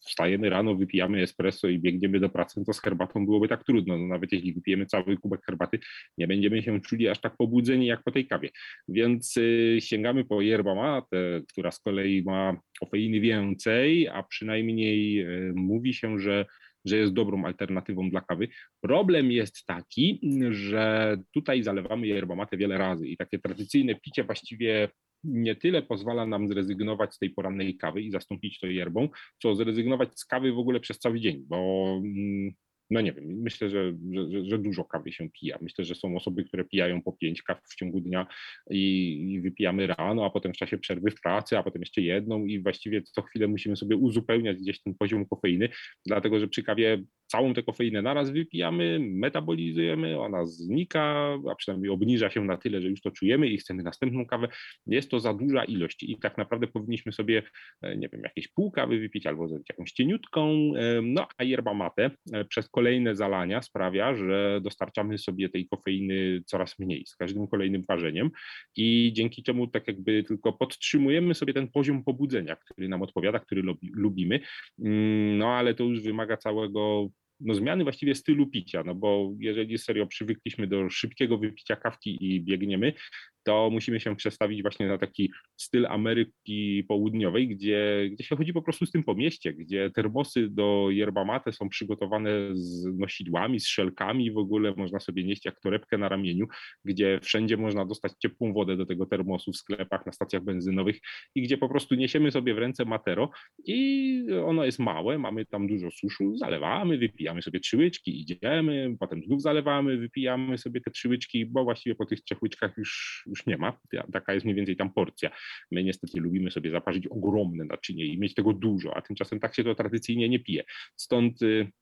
wstajemy rano, wypijamy espresso i biegniemy do pracy, no to z herbatą byłoby tak trudno. No nawet jeśli wypijemy cały kubek herbaty, nie będziemy się czuli aż tak pobudzeni jak po tej kawie. Więc y, sięgamy po yerba mate, która z kolei ma kofeiny więcej, a przynajmniej y, mówi się, że że jest dobrą alternatywą dla kawy. Problem jest taki, że tutaj zalewamy yerba mate wiele razy i takie tradycyjne picie właściwie nie tyle pozwala nam zrezygnować z tej porannej kawy i zastąpić to yerbą, co zrezygnować z kawy w ogóle przez cały dzień, bo mm, no nie wiem, myślę, że, że, że, dużo kawy się pija. Myślę, że są osoby, które pijają po pięć kaw w ciągu dnia i, i, wypijamy rano, a potem w czasie przerwy w pracy, a potem jeszcze jedną i właściwie co chwilę musimy sobie uzupełniać gdzieś ten poziom kofeiny, dlatego że przy kawie całą tę kofeinę naraz wypijamy, metabolizujemy, ona znika, a przynajmniej obniża się na tyle, że już to czujemy i chcemy następną kawę. Jest to za duża ilość i tak naprawdę powinniśmy sobie, e, nie wiem, jakieś pół kawy wypić albo jakąś cieniutką, e, no a yerba mate e, przez kolejne zalania sprawia, że dostarczamy sobie tej kofeiny coraz mniej z każdym kolejnym parzeniem i dzięki czemu tak jakby tylko podtrzymujemy sobie ten poziom pobudzenia, który nam odpowiada, który lubimy, mm, no ale to już wymaga całego no, zmiany właściwie stylu picia, no bo jeżeli serio przywykliśmy do szybkiego wypicia kawki i biegniemy, to musimy się przestawić właśnie na taki styl Ameryki Południowej, gdzie, gdzie się chodzi po prostu z tym po mieście, gdzie termosy do yerba mate są przygotowane z nosidłami, z szelkami, w ogóle można sobie nieść jak torebkę na ramieniu, gdzie wszędzie można dostać ciepłą wodę do tego termosu w sklepach, na stacjach benzynowych i gdzie po prostu niesiemy sobie w ręce matero i ono jest małe, mamy tam dużo suszu, zalewamy, wypijamy sobie trzy łyczki, idziemy, potem znów zalewamy, wypijamy sobie te trzy łyczki, bo właściwie po tych trzech łyczkach już już nie ma. Taka jest mniej więcej tam porcja. My niestety lubimy sobie zaparzyć ogromne naczynie i mieć tego dużo, a tymczasem tak się to tradycyjnie nie pije. Stąd y,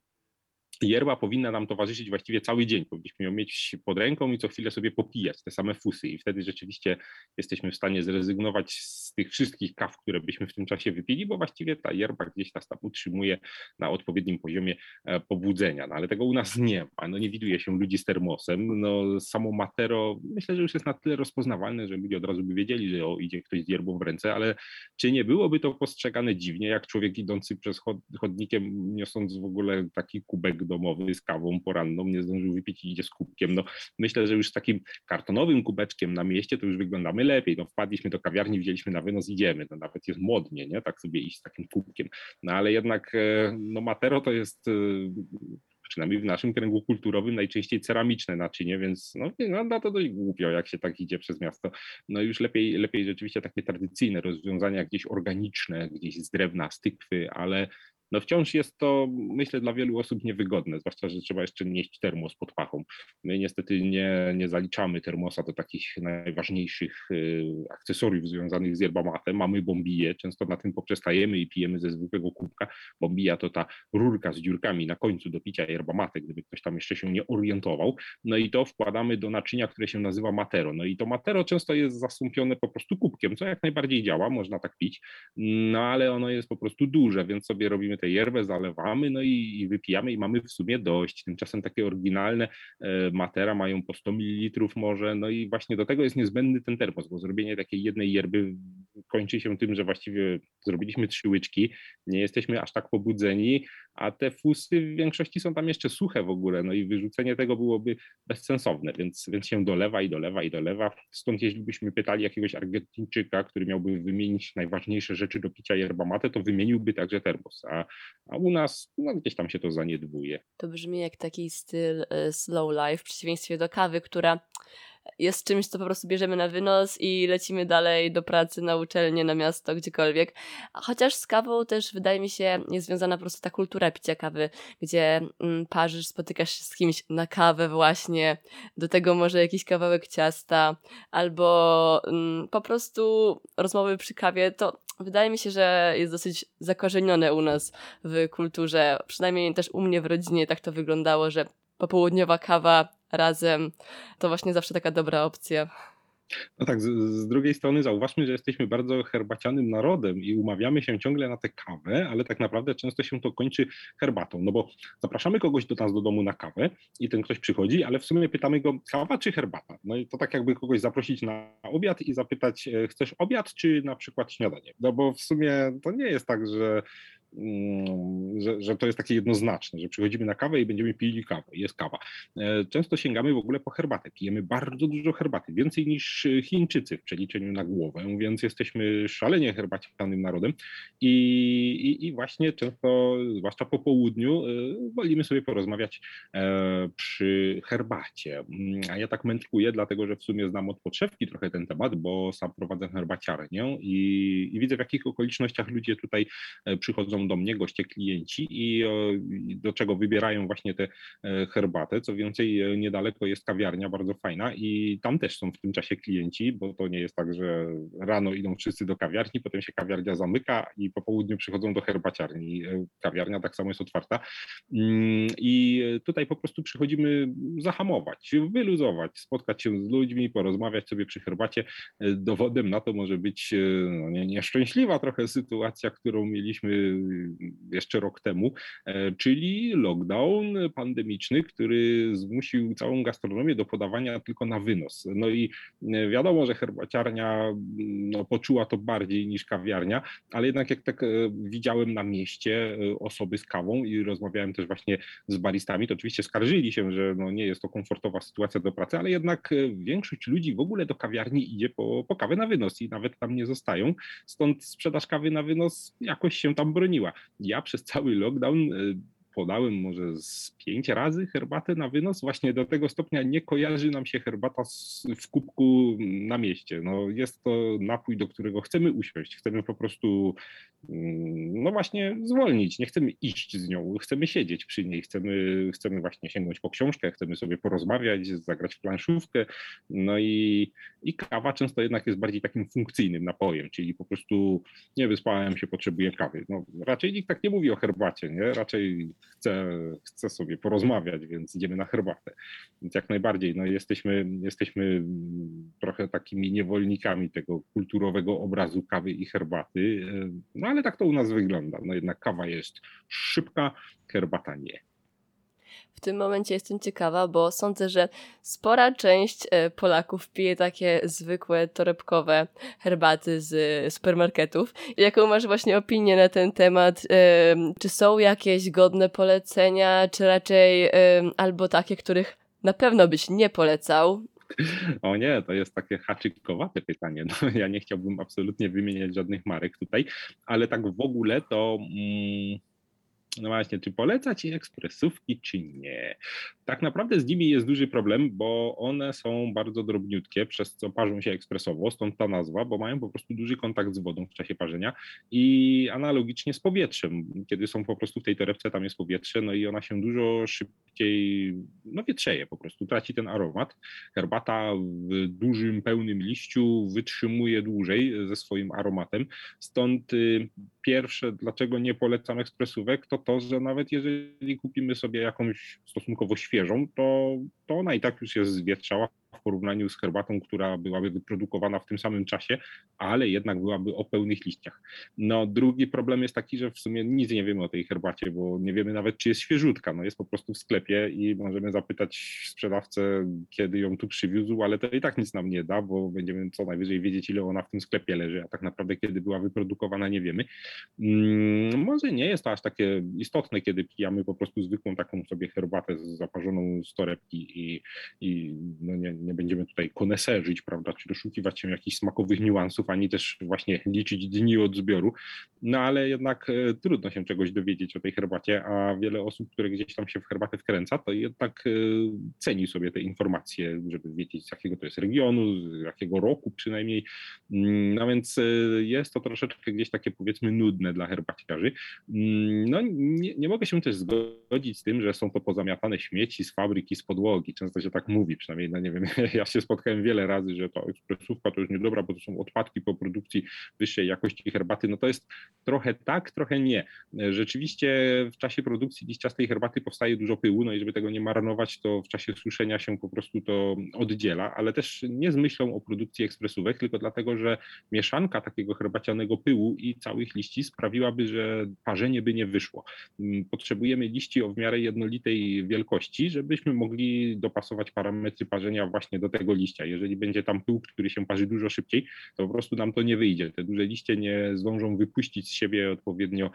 Yerba powinna nam towarzyszyć właściwie cały dzień. Powinniśmy ją mieć pod ręką i co chwilę sobie popijać te same fusy i wtedy rzeczywiście jesteśmy w stanie zrezygnować z tych wszystkich kaw, które byśmy w tym czasie wypili, bo właściwie ta yerba gdzieś nas tam utrzymuje na odpowiednim poziomie e, pobudzenia. No ale tego u nas nie ma. No nie widuje się ludzi z termosem. No samo matero myślę, że już jest na tyle rozpoznawalne, że ludzie od razu by wiedzieli, że o, idzie ktoś z yerbą w ręce, ale czy nie byłoby to postrzegane dziwnie, jak człowiek idący przez chodnikiem, niosąc w ogóle taki kubek domowy z kawą poranną, nie zdążył wypić i idzie z kubkiem. No, myślę, że już z takim kartonowym kubeczkiem na mieście to już wyglądamy lepiej. No, wpadliśmy do kawiarni, wzięliśmy na wynos, idziemy. No, nawet jest modnie, nie? Tak sobie iść z takim kubkiem. No ale jednak e, no, matero to jest e, przynajmniej w naszym kręgu kulturowym, najczęściej ceramiczne naczynie, więc no, wygląda to dość głupio, jak się tak idzie przez miasto. No już lepiej, lepiej rzeczywiście takie tradycyjne rozwiązania, gdzieś organiczne, gdzieś z drewna, z tykwy, ale no wciąż jest to, myślę, dla wielu osób niewygodne, zwłaszcza, że trzeba jeszcze nieść termos pod pachą. My niestety nie, nie zaliczamy termosa do takich najważniejszych y, akcesoriów związanych z yerba mate. Mamy bombiję, często na tym poprzestajemy i pijemy ze zwykłego kubka. Bombija to ta rurka z dziurkami na końcu do picia yerba mate, gdyby ktoś tam jeszcze się nie orientował. No i to wkładamy do naczynia, które się nazywa matero. No i to matero często jest zastąpione po prostu kubkiem, co jak najbardziej działa, można tak pić, no ale ono jest po prostu duże, więc sobie robimy tę yerbę, zalewamy, no i, i wypijamy i mamy w sumie dość. Tymczasem takie oryginalne e, matera mają po 100 ml może, no i właśnie do tego jest niezbędny ten termos, bo zrobienie takiej jednej yerby kończy się tym, że właściwie zrobiliśmy trzy łyczki, nie jesteśmy aż tak pobudzeni, a te fusy w większości są tam jeszcze suche w ogóle, no i wyrzucenie tego byłoby bezsensowne, więc, więc się dolewa i dolewa i dolewa. Stąd jeśli byśmy pytali jakiegoś Argentyńczyka, który miałby wymienić najważniejsze rzeczy do picia yerba mate, to wymieniłby także termos, a, a u nas no, gdzieś tam się to zaniedbuje. To brzmi jak taki styl e, slow life w przeciwieństwie do kawy, która jest czymś, co po prostu bierzemy na wynos i lecimy dalej do pracy, na uczelnię, na miasto, gdziekolwiek. Chociaż z kawą też wydaje mi się jest związana po prostu ta kultura picia kawy, gdzie mm, parzysz, spotykasz się z kimś na kawę właśnie, do tego może jakiś kawałek ciasta, albo mm, po prostu rozmowy przy kawie, to wydaje mi się, że jest dosyć zakorzenione u nas w kulturze, przynajmniej też u mnie w rodzinie tak to wyglądało, że popołudniowa kawa razem, to właśnie zawsze taka dobra opcja. No tak, z, z, drugiej strony zauważmy, że jesteśmy bardzo herbacianym narodem i umawiamy się ciągle na tę kawę, ale tak naprawdę często się to kończy herbatą, no bo zapraszamy kogoś do nas do domu na kawę i ten ktoś przychodzi, ale w sumie pytamy go kawa czy herbata? No i to tak jakby kogoś zaprosić na obiad i zapytać e, chcesz obiad czy na przykład śniadanie? No bo w sumie to nie jest tak, że że, że to jest takie jednoznaczne, że przychodzimy na kawę i będziemy pili kawę, jest kawa. E, często sięgamy w ogóle po herbatę, pijemy bardzo dużo herbaty, więcej niż Chińczycy w przeliczeniu na głowę, więc jesteśmy szalenie herbacianym narodem i, i, i właśnie często, zwłaszcza po południu, e, wolimy sobie porozmawiać e, przy herbacie. Mm, a ja tak mędrkuję, dlatego że w sumie znam od podszewki trochę ten temat, bo sam prowadzę herbaciarnię i, i widzę w jakich okolicznościach ludzie tutaj przychodzą do mnie goście, klienci i do czego wybierają właśnie tę e, herbatę. Co więcej, e, niedaleko jest kawiarnia bardzo fajna i tam też są w tym czasie klienci, bo to nie jest tak, że rano idą wszyscy do kawiarni, potem się kawiarnia zamyka i po południu przychodzą do herbaciarni. E, kawiarnia tak samo jest otwarta. Mm, I tutaj po prostu przychodzimy zahamować, wyluzować, spotkać się z ludźmi, porozmawiać sobie przy herbacie. Dowodem na to może być no, nieszczęśliwa trochę sytuacja, którą mieliśmy jeszcze rok temu, e, czyli lockdown pandemiczny, który zmusił całą gastronomię do podawania tylko na wynos. No i e, wiadomo, że herbaciarnia no, poczuła to bardziej niż kawiarnia, ale jednak jak tak e, widziałem na mieście osoby z kawą i rozmawiałem też właśnie z baristami, to oczywiście skarżyli się, że no, nie jest to komfortowa sytuacja do pracy, ale jednak większość ludzi w ogóle do kawiarni idzie po, po kawę na wynos i nawet tam nie zostają. Stąd sprzedaż kawy na wynos jakoś się tam broni broniła. Ja przez cały lockdown y, podałem może z pięć razy herbatę na wynos. Właśnie do tego stopnia nie kojarzy nam się herbata w kubku na mieście. No, jest to napój, do którego chcemy usiąść, chcemy po prostu mm, no właśnie zwolnić, nie chcemy iść z nią, chcemy siedzieć przy niej, chcemy, chcemy właśnie sięgnąć po książkę, chcemy sobie porozmawiać, zagrać w planszówkę. No i, i kawa często jednak jest bardziej takim funkcyjnym napojem, czyli po prostu nie wyspałem się, potrzebuję kawy. No, raczej nikt tak nie mówi o herbacie, nie? Raczej chce, chce sobie porozmawiać, więc idziemy na herbatę. Więc jak najbardziej no jesteśmy, jesteśmy trochę takimi niewolnikami tego kulturowego obrazu kawy i herbaty, no ale tak to u nas wygląda. No jednak kawa jest szybka, herbata nie tym momencie jestem ciekawa, bo sądzę, że spora część e, Polaków pije takie zwykłe torebkowe herbaty z supermarketów. Jaką masz właśnie opinię na ten temat? Czy są jakieś godne polecenia, czy raczej albo takie, których na pewno byś nie polecał? O nie, to jest takie haczykowate pytanie. [laughs] No, ja nie chciałbym absolutnie wymieniać żadnych marek tutaj, ale tak w ogóle to. Mm No właśnie, czy polecać ekspresówki, czy nie? Tak naprawdę z nimi jest duży problem, bo one są bardzo drobniutkie, przez co parzą się ekspresowo, stąd ta nazwa, bo mają po prostu duży kontakt z wodą w czasie parzenia i analogicznie z powietrzem. Kiedy są po prostu w tej torebce, tam jest powietrze, no i ona się dużo szybciej, no wietrzeje po prostu, traci ten aromat. Herbata w dużym, pełnym liściu wytrzymuje dłużej ze swoim aromatem, stąd y, pierwsze, dlaczego nie polecam ekspresówek, to to, że nawet jeżeli kupimy sobie jakąś stosunkowo świeżą, to, to ona i tak już jest zwietrzała w porównaniu z herbatą, która byłaby wyprodukowana w tym samym czasie, ale jednak byłaby o pełnych liściach. No drugi problem jest taki, że w sumie nic nie wiemy o tej herbacie, bo nie wiemy nawet, czy jest świeżutka. No jest po prostu w sklepie i możemy zapytać sprzedawcę, kiedy ją tu przywiózł, ale to i tak nic nam nie da, bo będziemy co najwyżej wiedzieć, ile ona w tym sklepie leży, a tak naprawdę kiedy była wyprodukowana, nie wiemy. Hmm, może nie jest to aż takie istotne, kiedy pijamy po prostu zwykłą taką sobie herbatę zaparzoną z torebki i, i no nie, nie będziemy tutaj koneserzyć, prawda, czy doszukiwać się jakichś smakowych niuansów, ani też właśnie liczyć dni od zbioru, no ale jednak e, trudno się czegoś dowiedzieć o tej herbacie, a wiele osób, które gdzieś tam się w herbatę wkręca, to jednak e, ceni sobie te informacje, żeby wiedzieć z jakiego to jest regionu, z jakiego roku przynajmniej, no więc e, jest to troszeczkę gdzieś takie powiedzmy nudne dla herbaciarzy. Mm, no nie, nie mogę się też zgodzić z tym, że są to pozamiatane śmieci z fabryki, z podłogi, często się tak mówi, przynajmniej, no nie wiem, [laughs] ja się spotkałem wiele razy, że to ekspresówka to już niedobra, bo to są odpadki po produkcji wyższej jakości herbaty. No to jest trochę tak, trochę nie. Rzeczywiście w czasie produkcji liściastej herbaty powstaje dużo pyłu, no i żeby tego nie marnować, to w czasie suszenia się po prostu to oddziela, ale też nie z myślą o produkcji ekspresówek, tylko dlatego, że mieszanka takiego herbacianego pyłu i całych liści sprawiłaby, że parzenie by nie wyszło. Potrzebujemy liści o w miarę jednolitej wielkości, żebyśmy mogli dopasować parametry parzenia właśnie właśnie do tego liścia. Jeżeli będzie tam pył, który się parzy dużo szybciej, to po prostu nam to nie wyjdzie. Te duże liście nie zdążą wypuścić z siebie odpowiednio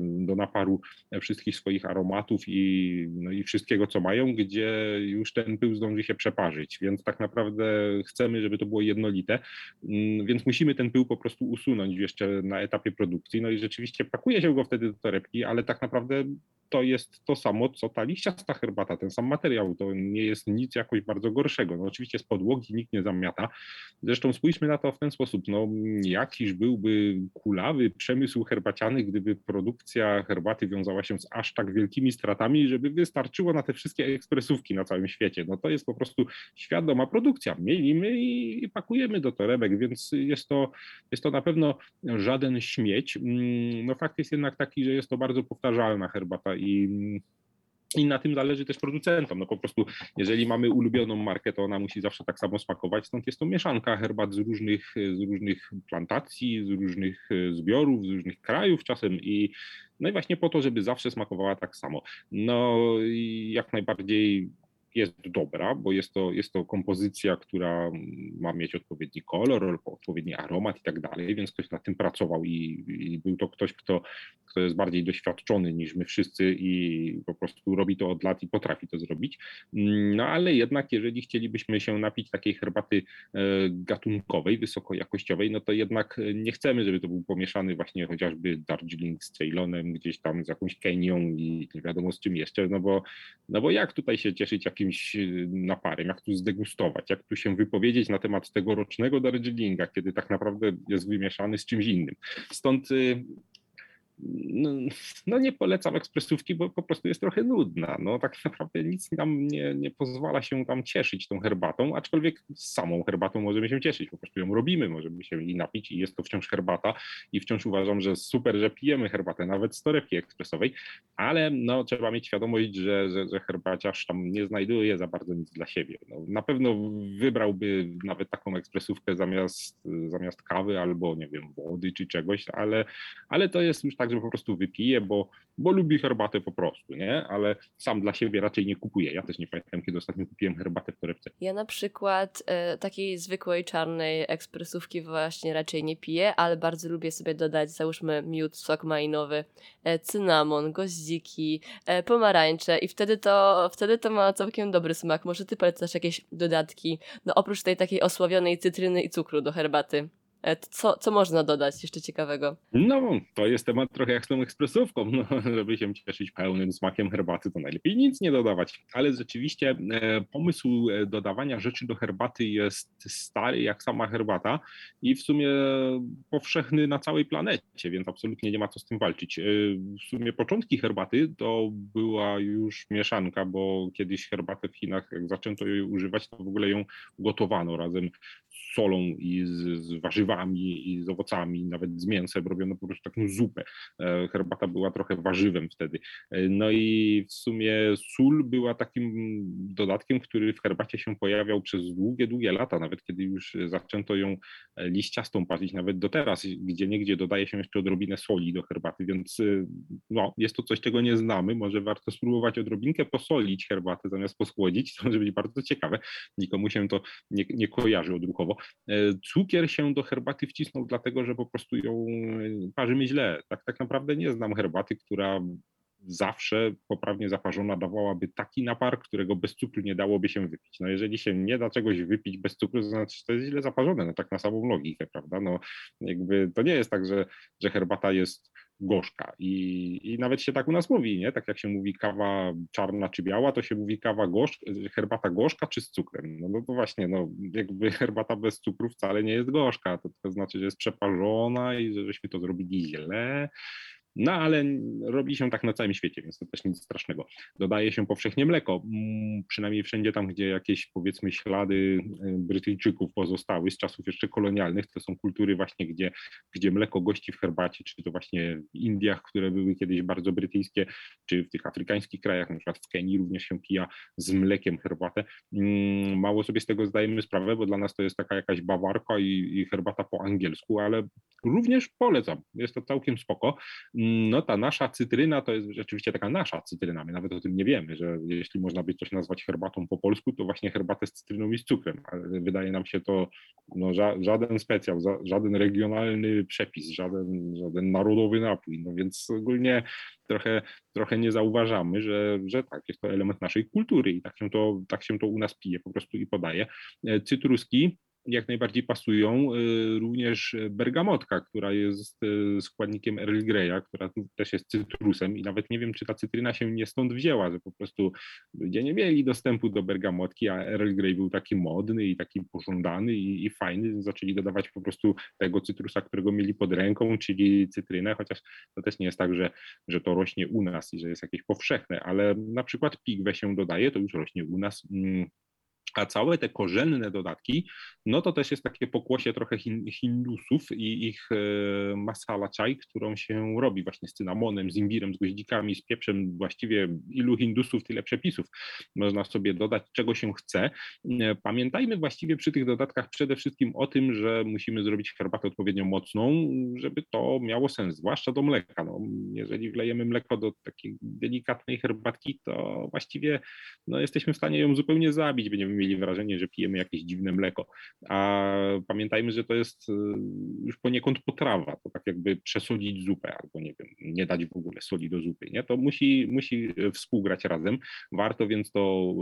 do naparu wszystkich swoich aromatów i, no i wszystkiego, co mają, gdzie już ten pył zdąży się przeparzyć. Więc tak naprawdę chcemy, żeby to było jednolite, mm, więc musimy ten pył po prostu usunąć jeszcze na etapie produkcji. No i rzeczywiście pakuje się go wtedy do torebki, ale tak naprawdę to jest to samo, co ta liściasta herbata, ten sam materiał. To nie jest nic jakoś bardzo gorszego. No oczywiście z podłogi nikt nie zamiata. Zresztą spójrzmy na to w ten sposób. No, jakiś byłby kulawy przemysł herbaciany, gdyby produkcja herbaty wiązała się z aż tak wielkimi stratami, żeby wystarczyło na te wszystkie ekspresówki na całym świecie. No to jest po prostu świadoma produkcja. Mielimy i, i pakujemy do torebek, więc jest to, jest to na pewno żaden śmieć. Mm, no fakt jest jednak taki, że jest to bardzo powtarzalna herbata i i na tym zależy też producentom. No po prostu, jeżeli mamy ulubioną markę, to ona musi zawsze tak samo smakować. Stąd jest to mieszanka herbat z różnych, z różnych plantacji, z różnych e, zbiorów, z różnych krajów czasem i no i właśnie po to, żeby zawsze smakowała tak samo. No jak najbardziej jest dobra, bo jest to, jest to kompozycja, która ma mieć odpowiedni kolor, odpowiedni aromat i tak dalej, więc ktoś nad tym pracował i, i, był to ktoś, kto, kto jest bardziej doświadczony niż my wszyscy i po prostu robi to od lat i potrafi to zrobić. No ale jednak, jeżeli chcielibyśmy się napić takiej herbaty e, gatunkowej, wysokojakościowej, no to jednak nie chcemy, żeby to był pomieszany właśnie chociażby Darjeeling z Ceylonem, gdzieś tam z jakąś Kenią i nie wiadomo z czym jeszcze, no bo, no bo jak tutaj się cieszyć jakimś jakimś y, naparem, jak tu zdegustować, jak tu się wypowiedzieć na temat tegorocznego Darjeelinga, kiedy tak naprawdę jest wymieszany z czymś innym. Stąd y, no, no, nie polecam ekspresówki, bo po prostu jest trochę nudna. No tak naprawdę nic nam nie, nie pozwala się tam cieszyć tą herbatą, aczkolwiek z samą herbatą możemy się cieszyć, po prostu ją robimy, możemy się i napić i jest to wciąż herbata i wciąż uważam, że super, że pijemy herbatę, nawet z torebki ekspresowej, ale no trzeba mieć świadomość, że, że, że herbaciarz tam nie znajduje za bardzo nic dla siebie. No, na pewno wybrałby nawet taką ekspresówkę zamiast, zamiast kawy albo nie wiem, wody czy czegoś, ale, ale to jest już tak tak, że po prostu wypije, bo, bo lubi herbatę po prostu, nie? Ale sam dla siebie raczej nie kupuje. Ja też nie pamiętam, kiedy ostatnio kupiłem herbatę w torebce. Ja na przykład e, takiej zwykłej czarnej ekspresówki właśnie raczej nie piję, ale bardzo lubię sobie dodać, załóżmy miód, sok e, cynamon, goździki, e, pomarańcze i wtedy to, wtedy to ma całkiem dobry smak. Może ty polecasz jakieś dodatki, no oprócz tej takiej osławionej cytryny i cukru do herbaty? E, co, co można dodać jeszcze ciekawego? No, to jest temat trochę jak z tą ekspresówką. No, [laughs] żeby się cieszyć pełnym smakiem herbaty, to najlepiej nic nie dodawać. Ale rzeczywiście e, pomysł e, dodawania rzeczy do herbaty jest stary jak sama herbata i w sumie powszechny na całej planecie, więc absolutnie nie ma co z tym walczyć. E, w sumie początki herbaty to była już mieszanka, bo kiedyś herbatę w Chinach, jak zaczęto jej używać, to w ogóle ją gotowano razem solą i z, z warzywami i z owocami, nawet z mięsem robiono po prostu taką zupę. E, herbata była trochę warzywem wtedy. E, no i w sumie sól była takim dodatkiem, który w herbacie się pojawiał przez długie, długie lata, nawet kiedy już zaczęto ją e, liściastą palić, nawet do teraz, gdzie niegdzie dodaje się jeszcze odrobinę soli do herbaty, więc no, jest to coś, czego nie znamy. Może warto spróbować odrobinkę posolić herbatę zamiast poschłodzić, to może być bardzo ciekawe. Nikomu się to nie, nie kojarzy odruchowo. Cukier się do herbaty wcisnął dlatego, że po prostu ją e, parzymy źle. Tak, tak naprawdę nie znam herbaty, która zawsze poprawnie zaparzona dawałaby taki napar, którego bez cukru nie dałoby się wypić. No jeżeli się nie da czegoś wypić bez cukru, to znaczy, że to jest źle zaparzone, no tak na samą logikę, prawda? No jakby to nie jest tak, że, że herbata jest gorzka I, i nawet się tak u nas mówi, nie? Tak jak się mówi kawa czarna czy biała, to się mówi kawa gorzka, herbata gorzka czy z cukrem. No, no to właśnie, no jakby herbata bez cukru wcale nie jest gorzka, to, to znaczy, że jest przeparzona i że żeśmy to zrobili źle no ale robi się tak na całym świecie, więc to też nic strasznego. Dodaje się powszechnie mleko, mm, przynajmniej wszędzie tam, gdzie jakieś powiedzmy ślady y, Brytyjczyków pozostały z czasów jeszcze kolonialnych, to są kultury właśnie, gdzie, gdzie mleko gości w herbacie, czy to właśnie w Indiach, które były kiedyś bardzo brytyjskie, czy w tych afrykańskich krajach, na przykład w Kenii również się pija z mlekiem herbatę. Mm, mało sobie z tego zdajemy sprawę, bo dla nas to jest taka jakaś bawarka i, i herbata po angielsku, ale również polecam, jest to całkiem spoko. No ta nasza cytryna to jest rzeczywiście taka nasza cytryna, my nawet o tym nie wiemy, że jeśli można by coś nazwać herbatą po polsku, to właśnie herbatę z cytryną i z cukrem, ale wydaje nam się to no, ża żaden specjał, żaden regionalny przepis, żaden, żaden narodowy napój, no więc ogólnie trochę, trochę nie zauważamy, że, że tak, jest to element naszej kultury i tak się, to, tak się to u nas pije po prostu i podaje. E, cytruski jak najbardziej pasują. Y, również bergamotka, która jest y, składnikiem Earl Greya, która też jest cytrusem i nawet nie wiem, czy ta cytryna się nie stąd wzięła, że po prostu ludzie nie mieli dostępu do bergamotki, a Earl Grey był taki modny i taki pożądany i, i fajny, zaczęli dodawać po prostu tego cytrusa, którego mieli pod ręką, czyli cytrynę, chociaż to też nie jest tak, że, że to rośnie u nas i że jest jakieś powszechne, ale na przykład pigwę się dodaje, to już rośnie u nas. A całe te korzenne dodatki, no to też jest takie pokłosie trochę Hindusów i ich e, masala chai, którą się robi właśnie z cynamonem, z imbirem, z goździkami, z pieprzem. Właściwie ilu Hindusów, tyle przepisów. Można sobie dodać, czego się chce. E, pamiętajmy właściwie przy tych dodatkach przede wszystkim o tym, że musimy zrobić herbatę odpowiednio mocną, żeby to miało sens, zwłaszcza do mleka. No, jeżeli wlejemy mleko do takiej delikatnej herbatki, to właściwie no, jesteśmy w stanie ją zupełnie zabić, będziemy mieli wrażenie, że pijemy jakieś dziwne mleko. A pamiętajmy, że to jest y, już poniekąd potrawa, to tak jakby przesolić zupę albo nie wiem, nie dać w ogóle soli do zupy, nie? To musi, musi współgrać razem. Warto więc to,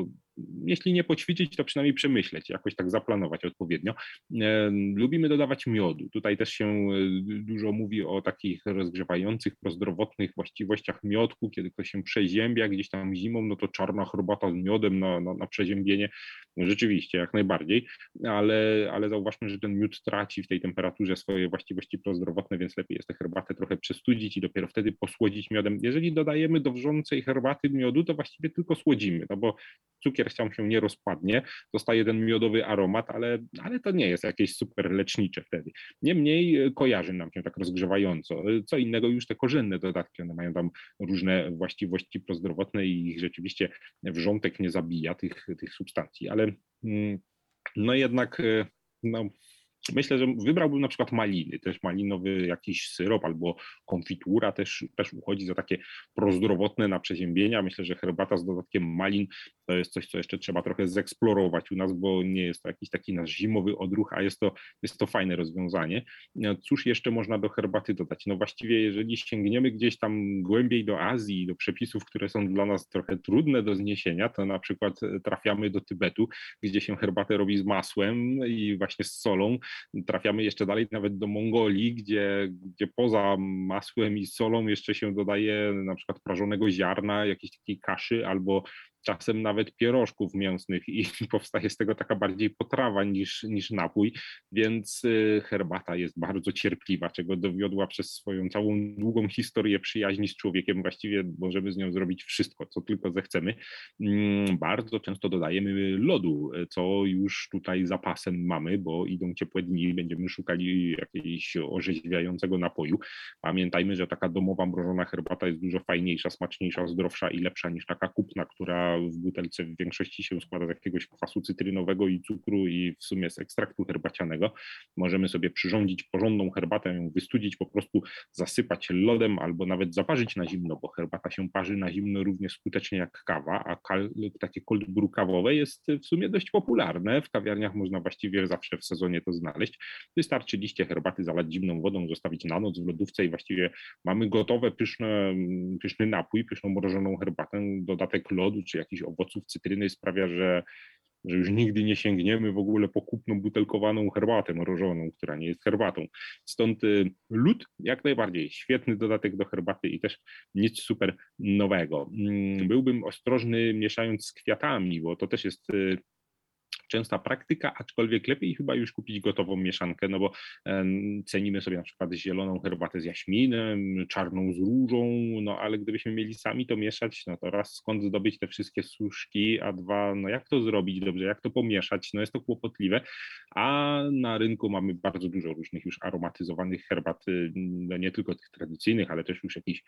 jeśli nie poćwiczyć, to przynajmniej przemyśleć, jakoś tak zaplanować odpowiednio. E, lubimy dodawać miodu. Tutaj też się e, dużo mówi o takich rozgrzewających, prozdrowotnych właściwościach miodku, kiedy to się przeziębia gdzieś tam zimą, no to czarna herbata z miodem na, na, na przeziębienie Rzeczywiście, jak najbardziej, ale, ale zauważmy, że ten miód traci w tej temperaturze swoje właściwości prozdrowotne, więc lepiej jest tę herbatę trochę przestudzić i dopiero wtedy posłodzić miodem. Jeżeli dodajemy do wrzącej herbaty miodu, to właściwie tylko słodzimy, no bo cukier sam się nie rozpadnie, zostaje ten miodowy aromat, ale, ale to nie jest jakieś super lecznicze wtedy. Niemniej e, kojarzy nam się tak rozgrzewająco. Co innego już te korzenne dodatki, one mają tam różne właściwości prozdrowotne i ich rzeczywiście wrzątek nie zabija tych, tych substancji, ale Mm, no jednak e, no, Myślę, że wybrałbym na przykład maliny, też malinowy jakiś syrop albo konfitura też, też uchodzi za takie prozdrowotne na przeziębienia. Myślę, że herbata z dodatkiem malin to jest coś, co jeszcze trzeba trochę zeksplorować u nas, bo nie jest to jakiś taki nasz zimowy odruch, a jest to, jest to fajne rozwiązanie. No, cóż jeszcze można do herbaty dodać? No właściwie jeżeli sięgniemy gdzieś tam głębiej do Azji, do przepisów, które są dla nas trochę trudne do zniesienia, to na przykład trafiamy do Tybetu, gdzie się herbatę robi z masłem i właśnie z solą trafiamy jeszcze dalej nawet do Mongolii, gdzie, gdzie poza masłem i solą jeszcze się dodaje na przykład prażonego ziarna, jakiejś takiej kaszy albo czasem nawet pierożków mięsnych i [laughs] powstaje z tego taka bardziej potrawa niż, niż napój, więc y, herbata jest bardzo cierpliwa, czego dowiodła przez swoją całą długą historię przyjaźni z człowiekiem. Właściwie możemy z nią zrobić wszystko, co tylko zechcemy. Mm, bardzo często dodajemy lodu, co już tutaj zapasem mamy, bo idą ciepłe dni, będziemy szukali jakiegoś orzeźwiającego napoju. Pamiętajmy, że taka domowa mrożona herbata jest dużo fajniejsza, smaczniejsza, zdrowsza i lepsza niż taka kupna, która w butelce w większości się składa z jakiegoś kwasu cytrynowego i cukru i w sumie z ekstraktu herbacianego. Możemy sobie przyrządzić porządną herbatę, ją wystudzić, po prostu zasypać lodem albo nawet zaparzyć na zimno, bo herbata się parzy na zimno równie skutecznie jak kawa, a kal, takie cold brew kawowe jest w sumie dość popularne. W kawiarniach można właściwie zawsze w sezonie to znaleźć. Wystarczy liście herbaty zalać zimną wodą, zostawić na noc w lodówce i właściwie mamy gotowe, pyszne, pyszny napój, pyszną mrożoną herbatę, dodatek lodu czy jakichś owoców cytryny sprawia, że, że już nigdy nie sięgniemy w ogóle po kupną butelkowaną herbatę mrożoną, która nie jest herbatą. Stąd y, lód jak najbardziej świetny dodatek do herbaty i też nic super nowego. Mm, byłbym ostrożny mieszając z kwiatami, bo to też jest y, częsta praktyka, aczkolwiek lepiej chyba już kupić gotową mieszankę, no bo cenimy sobie na przykład zieloną herbatę z jaśminem, czarną z różą, no ale gdybyśmy mieli sami to mieszać, no to raz skąd zdobyć te wszystkie suszki, a dwa, no jak to zrobić dobrze, jak to pomieszać, no jest to kłopotliwe, a na rynku mamy bardzo dużo różnych już aromatyzowanych herbat, y, no nie tylko tych tradycyjnych, ale też już jakichś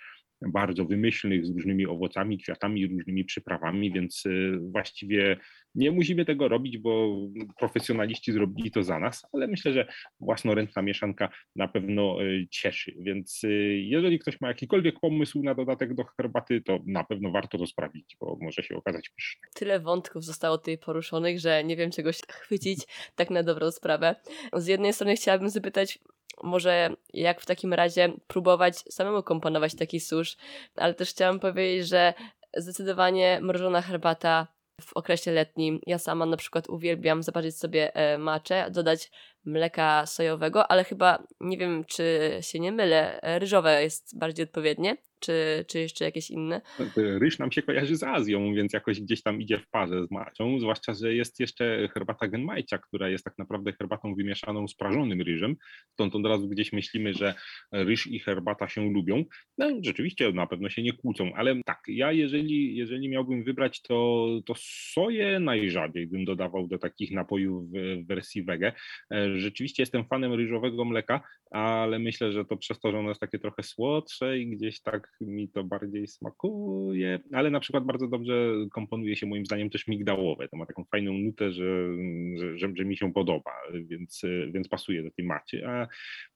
bardzo wymyślnych z różnymi owocami, kwiatami, różnymi przyprawami, więc y, właściwie nie musimy tego robić, bo profesjonaliści zrobili to za nas, ale myślę, że własnoręczna mieszanka na pewno y, cieszy. Więc y, jeżeli ktoś ma jakikolwiek pomysł na dodatek do herbaty, to na pewno warto to sprawdzić, bo może się okazać pyszne. Tyle wątków zostało tutaj poruszonych, że nie wiem czego się chwycić tak na dobrą sprawę. Z jednej strony chciałabym zapytać, może jak w takim razie próbować samemu komponować taki susz, ale też chciałam powiedzieć, że zdecydowanie mrożona herbata w okresie letnim. Ja sama na przykład uwielbiam zaparzyć sobie e, maczę, dodać mleka sojowego, ale chyba nie wiem, czy się nie mylę, e, ryżowe jest bardziej odpowiednie czy, czy jeszcze jakieś inne? Ryż nam się kojarzy z Azją, więc jakoś gdzieś tam idzie w parze z macią, zwłaszcza, że jest jeszcze herbata genmajcia, która jest tak naprawdę herbatą wymieszaną z prażonym ryżem, stąd od razu gdzieś myślimy, że ryż i herbata się lubią. No rzeczywiście na pewno się nie kłócą, ale tak, ja jeżeli, jeżeli miałbym wybrać, to, to soję najrzadziej bym dodawał do takich napojów w wersji wege. E, rzeczywiście jestem fanem ryżowego mleka, ale myślę, że to przez to, że ono jest takie trochę słodsze i gdzieś tak mi to bardziej smakuje, ale na przykład bardzo dobrze komponuje się moim zdaniem też migdałowe. To ma taką fajną nutę, że, że, że, że mi się podoba, więc, więc pasuje do tej macie. A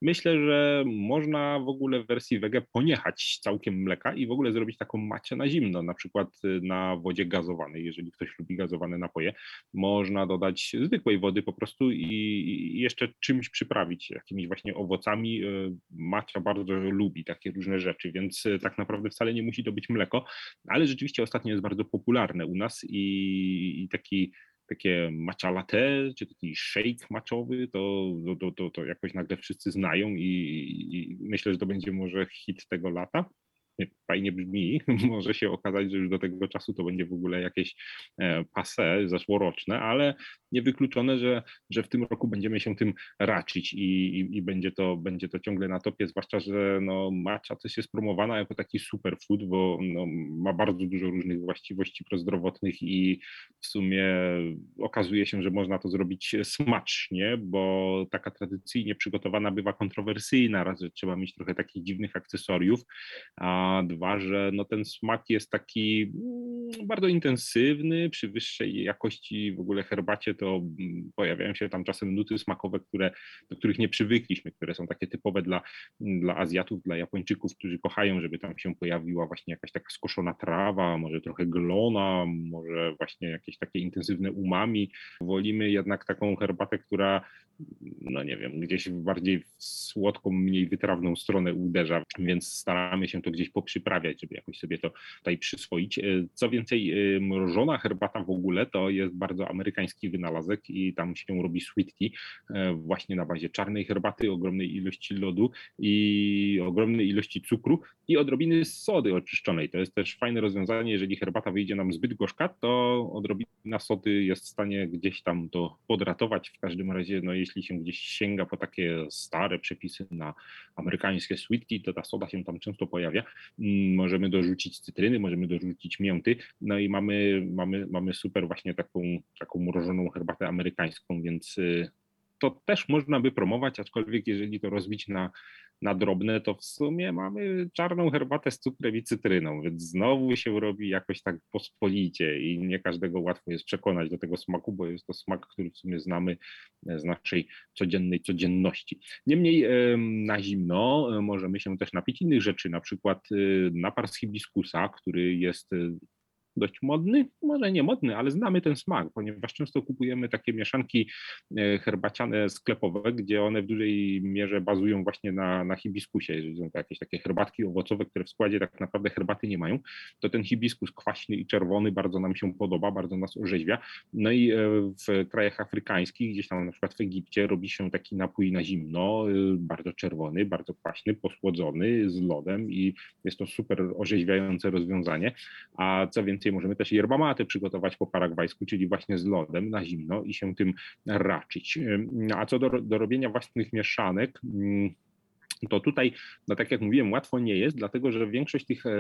myślę, że można w ogóle w wersji wege poniechać całkiem mleka i w ogóle zrobić taką macie na zimno, na przykład na wodzie gazowanej, jeżeli ktoś lubi gazowane napoje. Można dodać zwykłej wody po prostu i, i jeszcze czymś przyprawić, jakimiś właśnie owocami. Macia bardzo lubi takie różne rzeczy, więc tak naprawdę wcale nie musi to być mleko, ale rzeczywiście ostatnio jest bardzo popularne u nas i, i taki takie matcha latte, czy taki shake maczowy, to, to, to, to jakoś nagle wszyscy znają i, i myślę, że to będzie może hit tego lata fajnie brzmi, [laughs] może się okazać, że już do tego czasu to będzie w ogóle jakieś e, pase zeszłoroczne, ale niewykluczone, że, że w tym roku będziemy się tym raczyć i, i, i, będzie, to, będzie to ciągle na topie, zwłaszcza, że no, matcha też jest promowana jako taki superfood, bo no, ma bardzo dużo różnych właściwości prozdrowotnych i w sumie okazuje się, że można to zrobić smacznie, bo taka tradycyjnie przygotowana bywa kontrowersyjna, raz, że trzeba mieć trochę takich dziwnych akcesoriów, a dwa, że no, ten smak jest taki mm, bardzo intensywny, przy wyższej jakości w ogóle herbacie to mm, pojawiają się tam czasem nuty smakowe, które, do których nie przywykliśmy, które są takie typowe dla, dla Azjatów, dla Japończyków, którzy kochają, żeby tam się pojawiła właśnie jakaś taka skoszona trawa, może trochę glona, może właśnie jakieś takie intensywne umami. Wolimy jednak taką herbatę, która no nie wiem, gdzieś bardziej w słodką, mniej wytrawną stronę uderza, więc staramy się to gdzieś poprzyprawiać, żeby jakoś sobie to tutaj przyswoić. E, co więcej, więcej mrożona herbata w ogóle to jest bardzo amerykański wynalazek i tam się robi sweet tea właśnie na bazie czarnej herbaty, ogromnej ilości lodu i ogromnej ilości cukru i odrobiny sody oczyszczonej. To jest też fajne rozwiązanie, jeżeli herbata wyjdzie nam zbyt gorzka, to odrobina sody jest w stanie gdzieś tam to podratować. W każdym razie, no jeśli się gdzieś sięga po takie stare przepisy na amerykańskie sweet tea, to ta soda się tam często pojawia. Mm, możemy dorzucić cytryny, możemy dorzucić mięty, no i mamy, mamy, mamy super właśnie taką, taką mrożoną herbatę amerykańską, więc y, to też można by promować, aczkolwiek jeżeli to rozbić na, na drobne, to w sumie mamy czarną herbatę z cukrem i cytryną, więc znowu się robi jakoś tak pospolicie i nie każdego łatwo jest przekonać do tego smaku, bo jest to smak, który w sumie znamy z naszej codziennej codzienności. Niemniej na zimno e, możemy się też napić innych rzeczy, na przykład e, napar z hibiskusa, który jest e, dość modny, może nie modny, ale znamy ten smak, ponieważ często kupujemy takie mieszanki e, herbaciane sklepowe, gdzie one w dużej mierze bazują właśnie na, na hibiskusie. Jeżeli są to jakieś takie herbatki owocowe, które w składzie tak naprawdę herbaty nie mają, to ten hibiskus kwaśny i czerwony bardzo nam się podoba, bardzo nas orzeźwia. No i e, w krajach afrykańskich, gdzieś tam na przykład w Egipcie robi się taki napój na zimno, e, bardzo czerwony, bardzo kwaśny, posłodzony z lodem i jest to super orzeźwiające rozwiązanie. A co więcej, więcej możemy też yerba mate przygotować po paragwajsku, czyli właśnie z lodem na zimno i się tym raczyć. A co do, do robienia własnych mieszanek, mm, to tutaj, no tak jak mówiłem, łatwo nie jest, dlatego że większość tych e,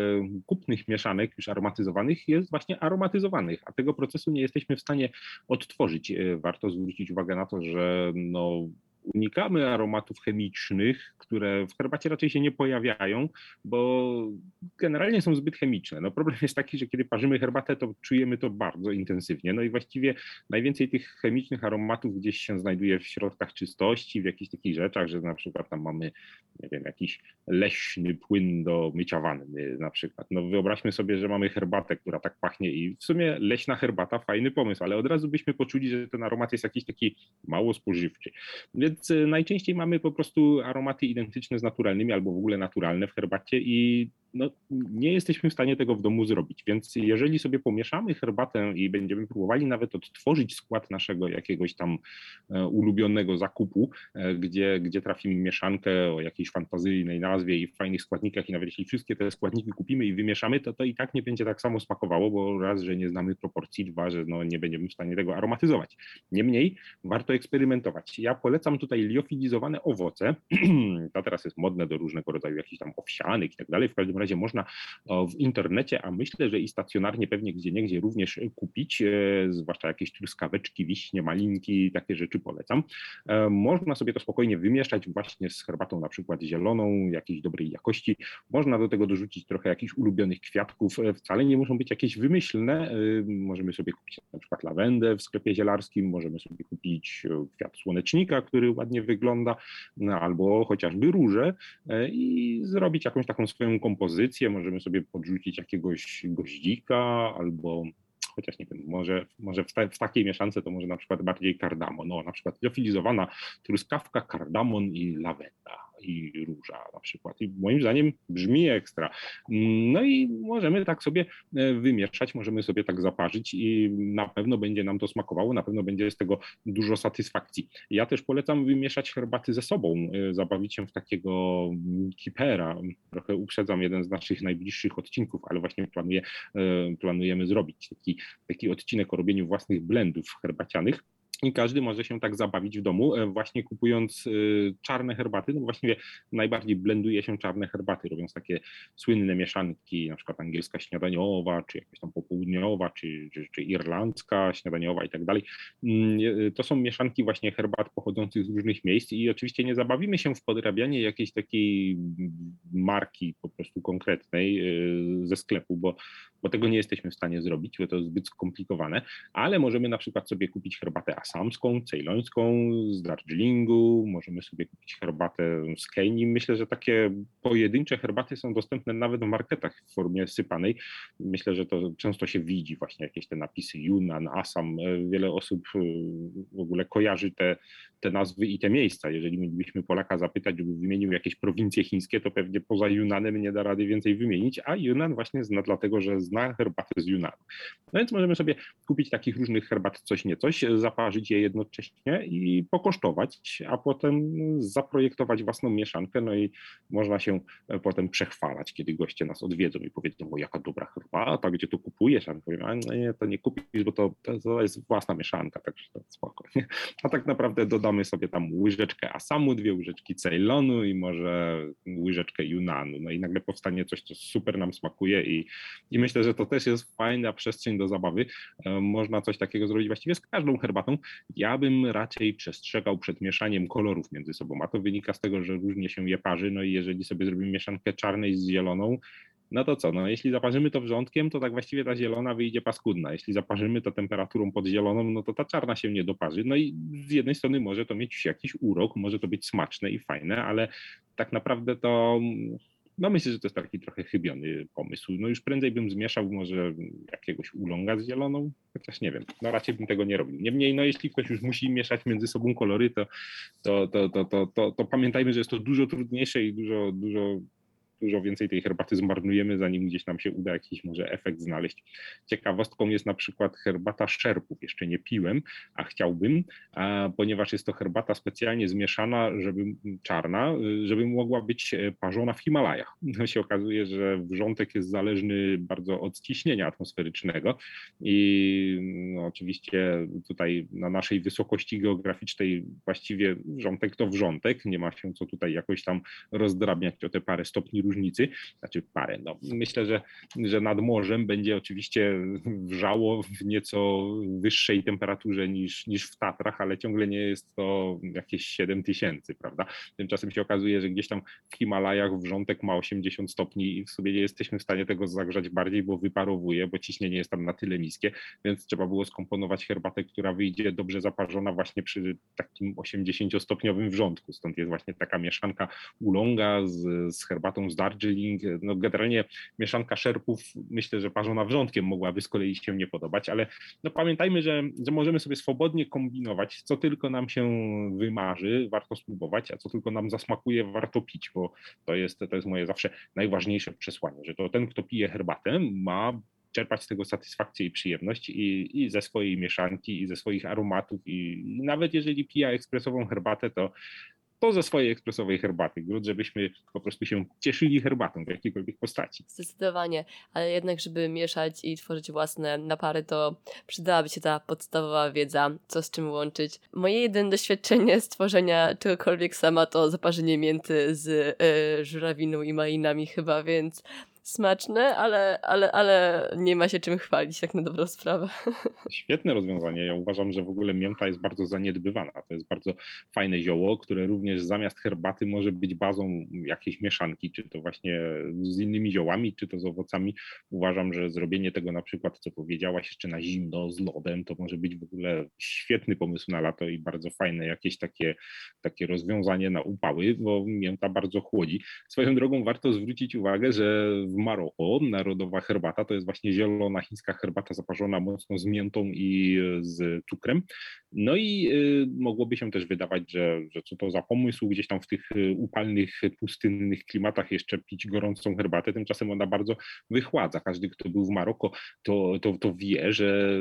kupnych mieszanek już aromatyzowanych jest właśnie aromatyzowanych, a tego procesu nie jesteśmy w stanie odtworzyć. E, warto zwrócić uwagę na to, że no, unikamy aromatów chemicznych, które w herbacie raczej się nie pojawiają, bo generalnie są zbyt chemiczne. No problem jest taki, że kiedy parzymy herbatę, to czujemy to bardzo intensywnie. No i właściwie najwięcej tych chemicznych aromatów gdzieś się znajduje w środkach czystości, w jakichś takich rzeczach, że na przykład tam mamy, nie wiem, jakiś leśny płyn do mycia wanny na przykład. No wyobraźmy sobie, że mamy herbatę, która tak pachnie i w sumie leśna herbata, fajny pomysł, ale od razu byśmy poczuli, że ten aromat jest jakiś taki mało spożywczy. Więc więc y, najczęściej mamy po prostu aromaty identyczne z naturalnymi albo w ogóle naturalne w herbacie i no, nie jesteśmy w stanie tego w domu zrobić. Więc jeżeli sobie pomieszamy herbatę i będziemy próbowali nawet odtworzyć skład naszego jakiegoś tam e, ulubionego zakupu, e, gdzie, gdzie trafimy mieszankę o jakiejś fantazyjnej nazwie i fajnych składnikach, i nawet jeśli wszystkie te składniki kupimy i wymieszamy, to to i tak nie będzie tak samo smakowało, bo raz, że nie znamy proporcji, dwa, że no, nie będziemy w stanie tego aromatyzować. Niemniej warto eksperymentować. Ja polecam tutaj liofilizowane owoce. [clears throat] to teraz jest modne do różnego rodzaju jakichś tam owsianek i tak dalej. W każdym razie można w internecie, a myślę, że i stacjonarnie pewnie gdzie niegdzie również kupić, e, zwłaszcza jakieś truskaweczki, wiśnie, malinki, takie rzeczy polecam. E, można sobie to spokojnie wymieszać właśnie z herbatą na przykład zieloną, jakiejś dobrej jakości. Można do tego dorzucić trochę jakichś ulubionych kwiatków, e, wcale nie muszą być jakieś wymyślne. Możemy sobie kupić na przykład lawendę w sklepie zielarskim, możemy sobie kupić kwiat słonecznika, który ładnie wygląda, no, albo chociażby róże i zrobić jakąś taką swoją kompozycję możemy sobie podrzucić jakiegoś goździka albo chociaż nie wiem, może, może w, w, takiej mieszance to może na przykład bardziej kardamon, no na przykład liofilizowana truskawka, kardamon i lawenda i róża na przykład. I moim zdaniem brzmi ekstra. No i możemy tak sobie e, wymieszać, możemy sobie tak zaparzyć i na pewno będzie nam to smakowało, na pewno będzie z tego dużo satysfakcji. Ja też polecam wymieszać herbaty ze sobą, e, zabawić się w takiego kipera. Trochę uprzedzam jeden z naszych najbliższych odcinków, ale właśnie planuję, e, planujemy zrobić taki, taki odcinek o robieniu własnych blendów herbacianych i każdy może się tak zabawić w domu, e, właśnie kupując e, czarne herbaty. No właściwie najbardziej blenduje się czarne herbaty, robiąc takie słynne mieszanki, na przykład angielska śniadaniowa, czy jakaś tam popołudniowa, czy, czy, czy irlandzka śniadaniowa i tak dalej. Mm, e, to są mieszanki właśnie herbat pochodzących z różnych miejsc i oczywiście nie zabawimy się w podrabianie jakiejś takiej marki po prostu konkretnej ze sklepu, bo, bo tego nie jesteśmy w stanie zrobić, bo to jest zbyt skomplikowane, ale możemy na przykład sobie kupić herbatę asamską, cejlońską, z Darjeelingu, możemy sobie kupić herbatę z Kenii. Myślę, że takie pojedyncze herbaty są dostępne nawet w marketach w formie sypanej. Myślę, że to często się widzi właśnie jakieś te napisy Yunnan, Assam. Wiele osób w ogóle kojarzy te, te nazwy i te miejsca. Jeżeli mielibyśmy Polaka zapytać, żeby wymienił jakieś prowincje chińskie, to pewnie poza Yunanem nie da rady więcej wymienić, a Yunnan właśnie zna dlatego, że zna herbatę z Yunanu. No więc możemy sobie kupić takich różnych herbat coś nie coś, je jednocześnie i pokosztować, a potem zaprojektować własną mieszankę, no i można się potem przechwalać, kiedy goście nas odwiedzą i powiedzą, o jaka dobra herbata, gdzie to kupujesz, a my powiemy, a nie, to nie kupisz, bo to, to jest własna mieszanka, także to spoko. A tak naprawdę dodamy sobie tam łyżeczkę Asamu, dwie łyżeczki Ceylonu i może łyżeczkę Yunanu, no i nagle powstanie coś, co super nam smakuje i, i myślę, że to też jest fajna przestrzeń do zabawy. E, można coś takiego zrobić właściwie z każdą herbatą. Ja bym raczej przestrzegał przed mieszaniem kolorów między sobą, a to wynika z tego, że różnie się je parzy, no i jeżeli sobie zrobimy mieszankę czarnej z zieloną, no to co, no jeśli zaparzymy to wrzątkiem, to tak właściwie ta zielona wyjdzie paskudna. Jeśli zaparzymy to temperaturą pod zieloną, no to ta czarna się nie doparzy. No i z jednej strony może to mieć jakiś urok, może to być smaczne i fajne, ale tak naprawdę to no myślę, że to jest taki trochę chybiony pomysł. No już prędzej bym zmieszał może jakiegoś ulonga z zieloną, chociaż nie wiem, no raczej bym tego nie robił. Niemniej, no jeśli ktoś już musi mieszać między sobą kolory, to, to, to, to, to, to, to pamiętajmy, że jest to dużo trudniejsze i dużo, dużo dużo więcej tej herbaty zmarnujemy, zanim gdzieś nam się uda jakiś może efekt znaleźć. Ciekawostką jest na przykład herbata szerpów. Jeszcze nie piłem, a chciałbym, ponieważ jest to herbata specjalnie zmieszana, żeby czarna, żeby mogła być e, parzona w Himalajach. No [laughs] się okazuje, że wrzątek jest zależny bardzo od ciśnienia atmosferycznego i no, oczywiście tutaj na naszej wysokości geograficznej właściwie wrzątek to wrzątek, nie ma się co tutaj jakoś tam rozdrabniać o te parę stopni różnicy, znaczy parę. No, myślę, że, że nad morzem będzie oczywiście wrzało w nieco wyższej temperaturze niż, niż w Tatrach, ale ciągle nie jest to jakieś 7 tysięcy, prawda? Tymczasem się okazuje, że gdzieś tam w Himalajach wrzątek ma 80 stopni i w sobie nie jesteśmy w stanie tego zagrzać bardziej, bo wyparowuje, bo ciśnienie jest tam na tyle niskie, więc trzeba było skomponować herbatę, która wyjdzie dobrze zaparzona właśnie przy takim 80-stopniowym wrzątku. Stąd jest właśnie taka mieszanka ulonga z, z herbatą z Darjeeling, no generalnie mieszanka szerpów, myślę, że parzona wrzątkiem mogłaby z kolei się nie podobać, ale no pamiętajmy, że, że możemy sobie swobodnie kombinować, co tylko nam się wymarzy, warto spróbować, a co tylko nam zasmakuje, warto pić, bo to jest, to jest moje zawsze najważniejsze przesłanie, że to ten, kto pije herbatę, ma czerpać z tego satysfakcję i przyjemność i, i ze swojej mieszanki, i ze swoich aromatów i nawet jeżeli pija ekspresową herbatę, to to ze swojej ekspresowej herbaty, grunt, żebyśmy po prostu się cieszyli herbatą w jakiejkolwiek postaci. Zdecydowanie, ale jednak, żeby mieszać i tworzyć własne napary, to przydałaby się ta podstawowa wiedza, co z czym łączyć. Moje jedyne doświadczenie stworzenia czegokolwiek sama to zaparzenie mięty z yy, żurawiną i malinami chyba, więc smaczne, ale, ale, ale nie ma się czym chwalić, tak na dobrą sprawę. [laughs] Świetne rozwiązanie. Ja uważam, że w ogóle mięta jest bardzo zaniedbywana. To jest bardzo fajne zioło, które również zamiast herbaty może być bazą jakiejś mieszanki, czy to właśnie z innymi ziołami, czy to z owocami. Uważam, że zrobienie tego na przykład, co powiedziałaś, jeszcze na zimno, z lodem, to może być w ogóle świetny pomysł na lato i bardzo fajne jakieś takie, takie rozwiązanie na upały, bo mięta bardzo chłodzi. Swoją drogą warto zwrócić uwagę, że w Maroko narodowa herbata to jest właśnie zielona chińska herbata zaparzona mocno z miętą i z cukrem. No i y, mogłoby się też wydawać, że, że co to za pomysł gdzieś tam w tych y, upalnych, pustynnych klimatach jeszcze pić gorącą herbatę, tymczasem ona bardzo wychładza. Każdy, kto był w Maroko, to, to, to wie, że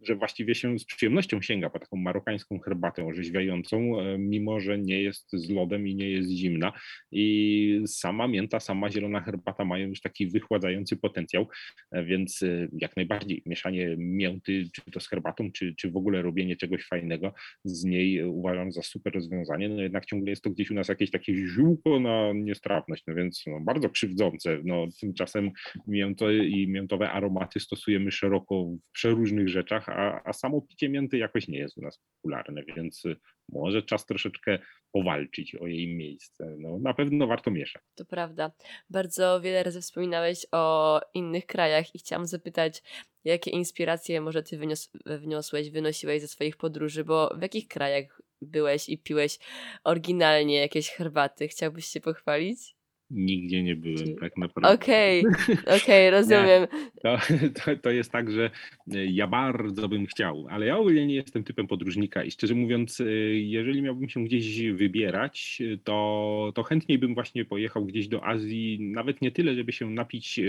że właściwie się z przyjemnością sięga po taką marokańską herbatę orzeźwiającą, e, mimo że nie jest z lodem i nie jest zimna. I sama mięta, sama zielona herbata mają już taki wychładzający potencjał, e, więc e, jak najbardziej mieszanie mięty, czy to z herbatą, czy, czy w ogóle robienie czegoś fajnego z niej uważam za super rozwiązanie. No jednak ciągle jest to gdzieś u nas jakieś takie ziółko na niestrawność, no więc no, bardzo krzywdzące. No, tymczasem mięto i miętowe aromaty stosujemy szeroko w przeróżnych rzeczach, a, a samo picie mięty jakoś nie jest u nas popularne, więc może czas troszeczkę powalczyć o jej miejsce. No, na pewno warto mieszać. To prawda. Bardzo wiele razy wspominałeś o innych krajach i chciałam zapytać, jakie inspiracje może ty wynios wniosłeś, wynosiłeś ze swoich podróży, bo w jakich krajach byłeś i piłeś oryginalnie jakieś herbaty? Chciałbyś się pochwalić? Nigdzie nie byłem, tak naprawdę. Okej, [laughs] okej, rozumiem. To, [laughs] to, to jest tak, że e, ja bardzo bym chciał, ale ja ogólnie nie jestem typem podróżnika i szczerze mówiąc, e, jeżeli miałbym się gdzieś wybierać, e, to, to chętniej bym właśnie pojechał gdzieś do Azji, nawet nie tyle, żeby się napić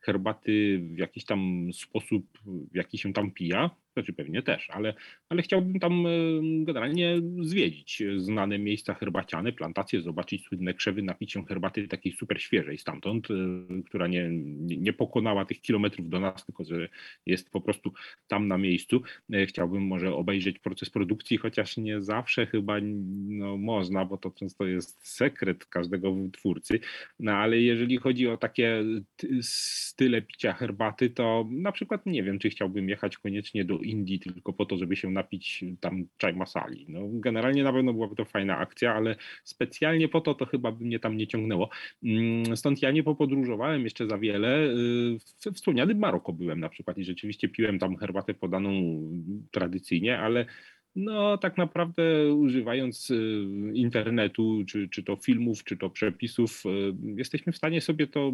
herbaty w jakiś tam sposób, w jaki się tam pija, znaczy pewnie też, ale, ale chciałbym tam generalnie zwiedzić znane miejsca herbaciane, plantacje, zobaczyć słynne krzewy, napić się herbaty takiej super świeżej stamtąd, e, która nie, nie pokonała tych kilometrów do nas, tylko że jest po prostu tam na miejscu. E, chciałbym może obejrzeć proces produkcji, chociaż nie zawsze chyba no, można, bo to często jest sekret każdego twórcy, no ale jeżeli chodzi o takie style picia herbaty, to na przykład nie wiem, czy chciałbym jechać koniecznie do Indii tylko po to, żeby się napić tam czaj masali. No, generalnie na pewno byłaby to fajna akcja, ale specjalnie po to to chyba by mnie tam nie ciągnęło. Mm, stąd ja nie popodróżowałem jeszcze za wiele. Y, w wspomnianym Maroko byłem na przykład i rzeczywiście piłem tam herbatę podaną tradycyjnie, ale no, tak naprawdę używając y, internetu, czy, czy to filmów, czy to przepisów, y, jesteśmy w stanie sobie to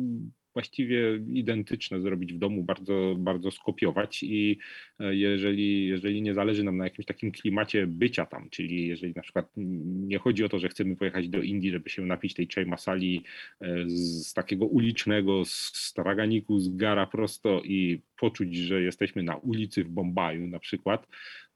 właściwie identyczne zrobić w domu, bardzo, bardzo skopiować i e, jeżeli, jeżeli nie zależy nam na jakimś takim klimacie bycia tam, czyli jeżeli na przykład nie chodzi o to, że chcemy pojechać do Indii, żeby się napić tej chai masali e, z takiego ulicznego, straganiku, z gara prosto i poczuć, że jesteśmy na ulicy w Bombaju na przykład,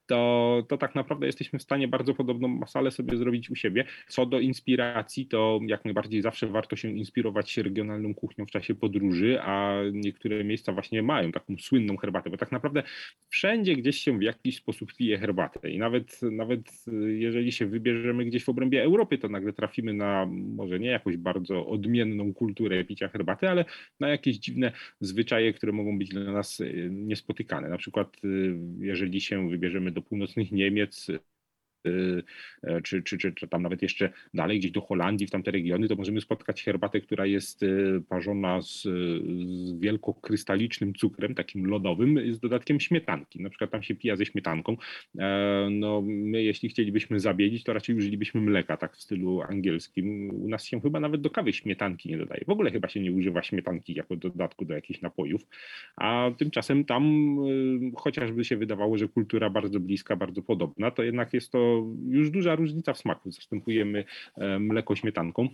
to, to tak naprawdę jesteśmy w stanie bardzo podobną masalę sobie zrobić u siebie. Co do inspiracji, to jak najbardziej zawsze warto się inspirować regionalną kuchnią w czasie podróży, a niektóre miejsca właśnie mają taką słynną herbatę, bo tak naprawdę wszędzie gdzieś się w jakiś sposób pije herbatę i nawet, nawet jeżeli się wybierzemy gdzieś w obrębie Europy, to nagle trafimy na może nie jakąś bardzo odmienną kulturę picia herbaty, ale na jakieś dziwne zwyczaje, które mogą być dla nas niespotykane. Na przykład jeżeli się wybierzemy do północnych Niemiec, czy, czy, czy, czy tam nawet jeszcze dalej, gdzieś do Holandii, w tamte regiony, to możemy spotkać herbatę, która jest y, parzona z, z wielkokrystalicznym cukrem, takim lodowym, z dodatkiem śmietanki. Na przykład tam się pija ze śmietanką. E, no, my, jeśli chcielibyśmy zabielić, to raczej użylibyśmy mleka, tak w stylu angielskim. U nas się chyba nawet do kawy śmietanki nie dodaje. W ogóle chyba się nie używa śmietanki jako dodatku do jakichś napojów. A tymczasem tam, y, chociażby się wydawało, że kultura bardzo bliska, bardzo podobna, to jednak jest to już duża różnica w smaku. Zastępujemy e, mleko śmietanką.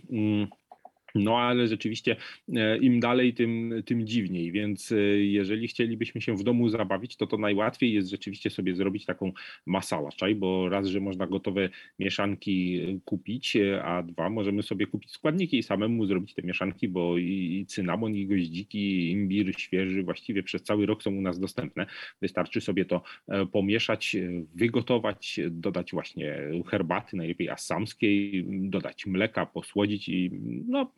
No ale rzeczywiście e, im dalej, tym, tym dziwniej, więc e, jeżeli chcielibyśmy się w domu zabawić, to to najłatwiej jest rzeczywiście sobie zrobić taką masala czaj, bo raz, że można gotowe mieszanki e, kupić, a dwa, możemy sobie kupić składniki i samemu zrobić te mieszanki, bo i, cynamon, i goździki, i imbir świeży właściwie przez cały rok są u nas dostępne. Wystarczy sobie to pomieszać, wygotować, dodać właśnie herbaty, najlepiej assamskiej, dodać mleka, posłodzić i no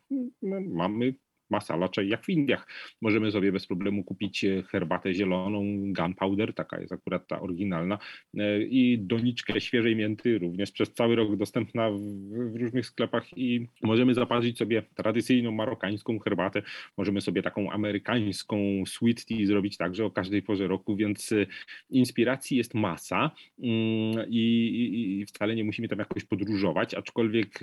mamy masala czaj jak w Indiach. Możemy sobie bez problemu kupić e, herbatę zieloną, gunpowder, taka jest akurat ta oryginalna, e, i doniczkę świeżej mięty, również przez cały rok dostępna w, różnych sklepach i możemy zaparzyć sobie tradycyjną marokańską herbatę, możemy sobie taką amerykańską sweet tea zrobić także o każdej porze roku, więc e, inspiracji jest masa mm, i, i, wcale nie musimy tam jakoś podróżować, aczkolwiek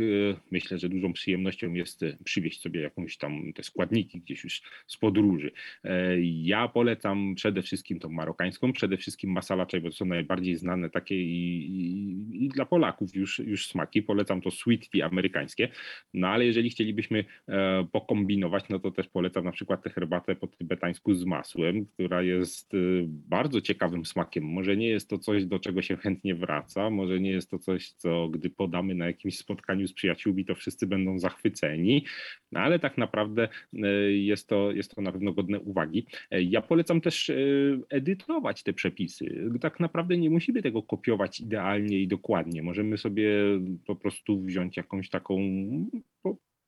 myślę, że dużą przyjemnością jest przywieźć sobie jakąś tam te składniki gdzieś już z podróży. E, ja polecam przede wszystkim tą marokańską, przede wszystkim masala chai, bo to są najbardziej znane takie i, i, i, dla Polaków już, już smaki. Polecam to sweet tea amerykańskie, no ale jeżeli chcielibyśmy e, pokombinować, no to też polecam na przykład tę herbatę po tybetańsku z masłem, która jest e, bardzo ciekawym smakiem. Może nie jest to coś, do czego się chętnie wraca, może nie jest to coś, co gdy podamy na jakimś spotkaniu z przyjaciółmi, to wszyscy będą zachwyceni, no ale tak naprawdę jest to, jest to na pewno godne uwagi. E, ja polecam też e, edytować te przepisy. Tak naprawdę nie musimy tego kopiować idealnie i dokładnie. Możemy sobie po prostu wziąć jakąś taką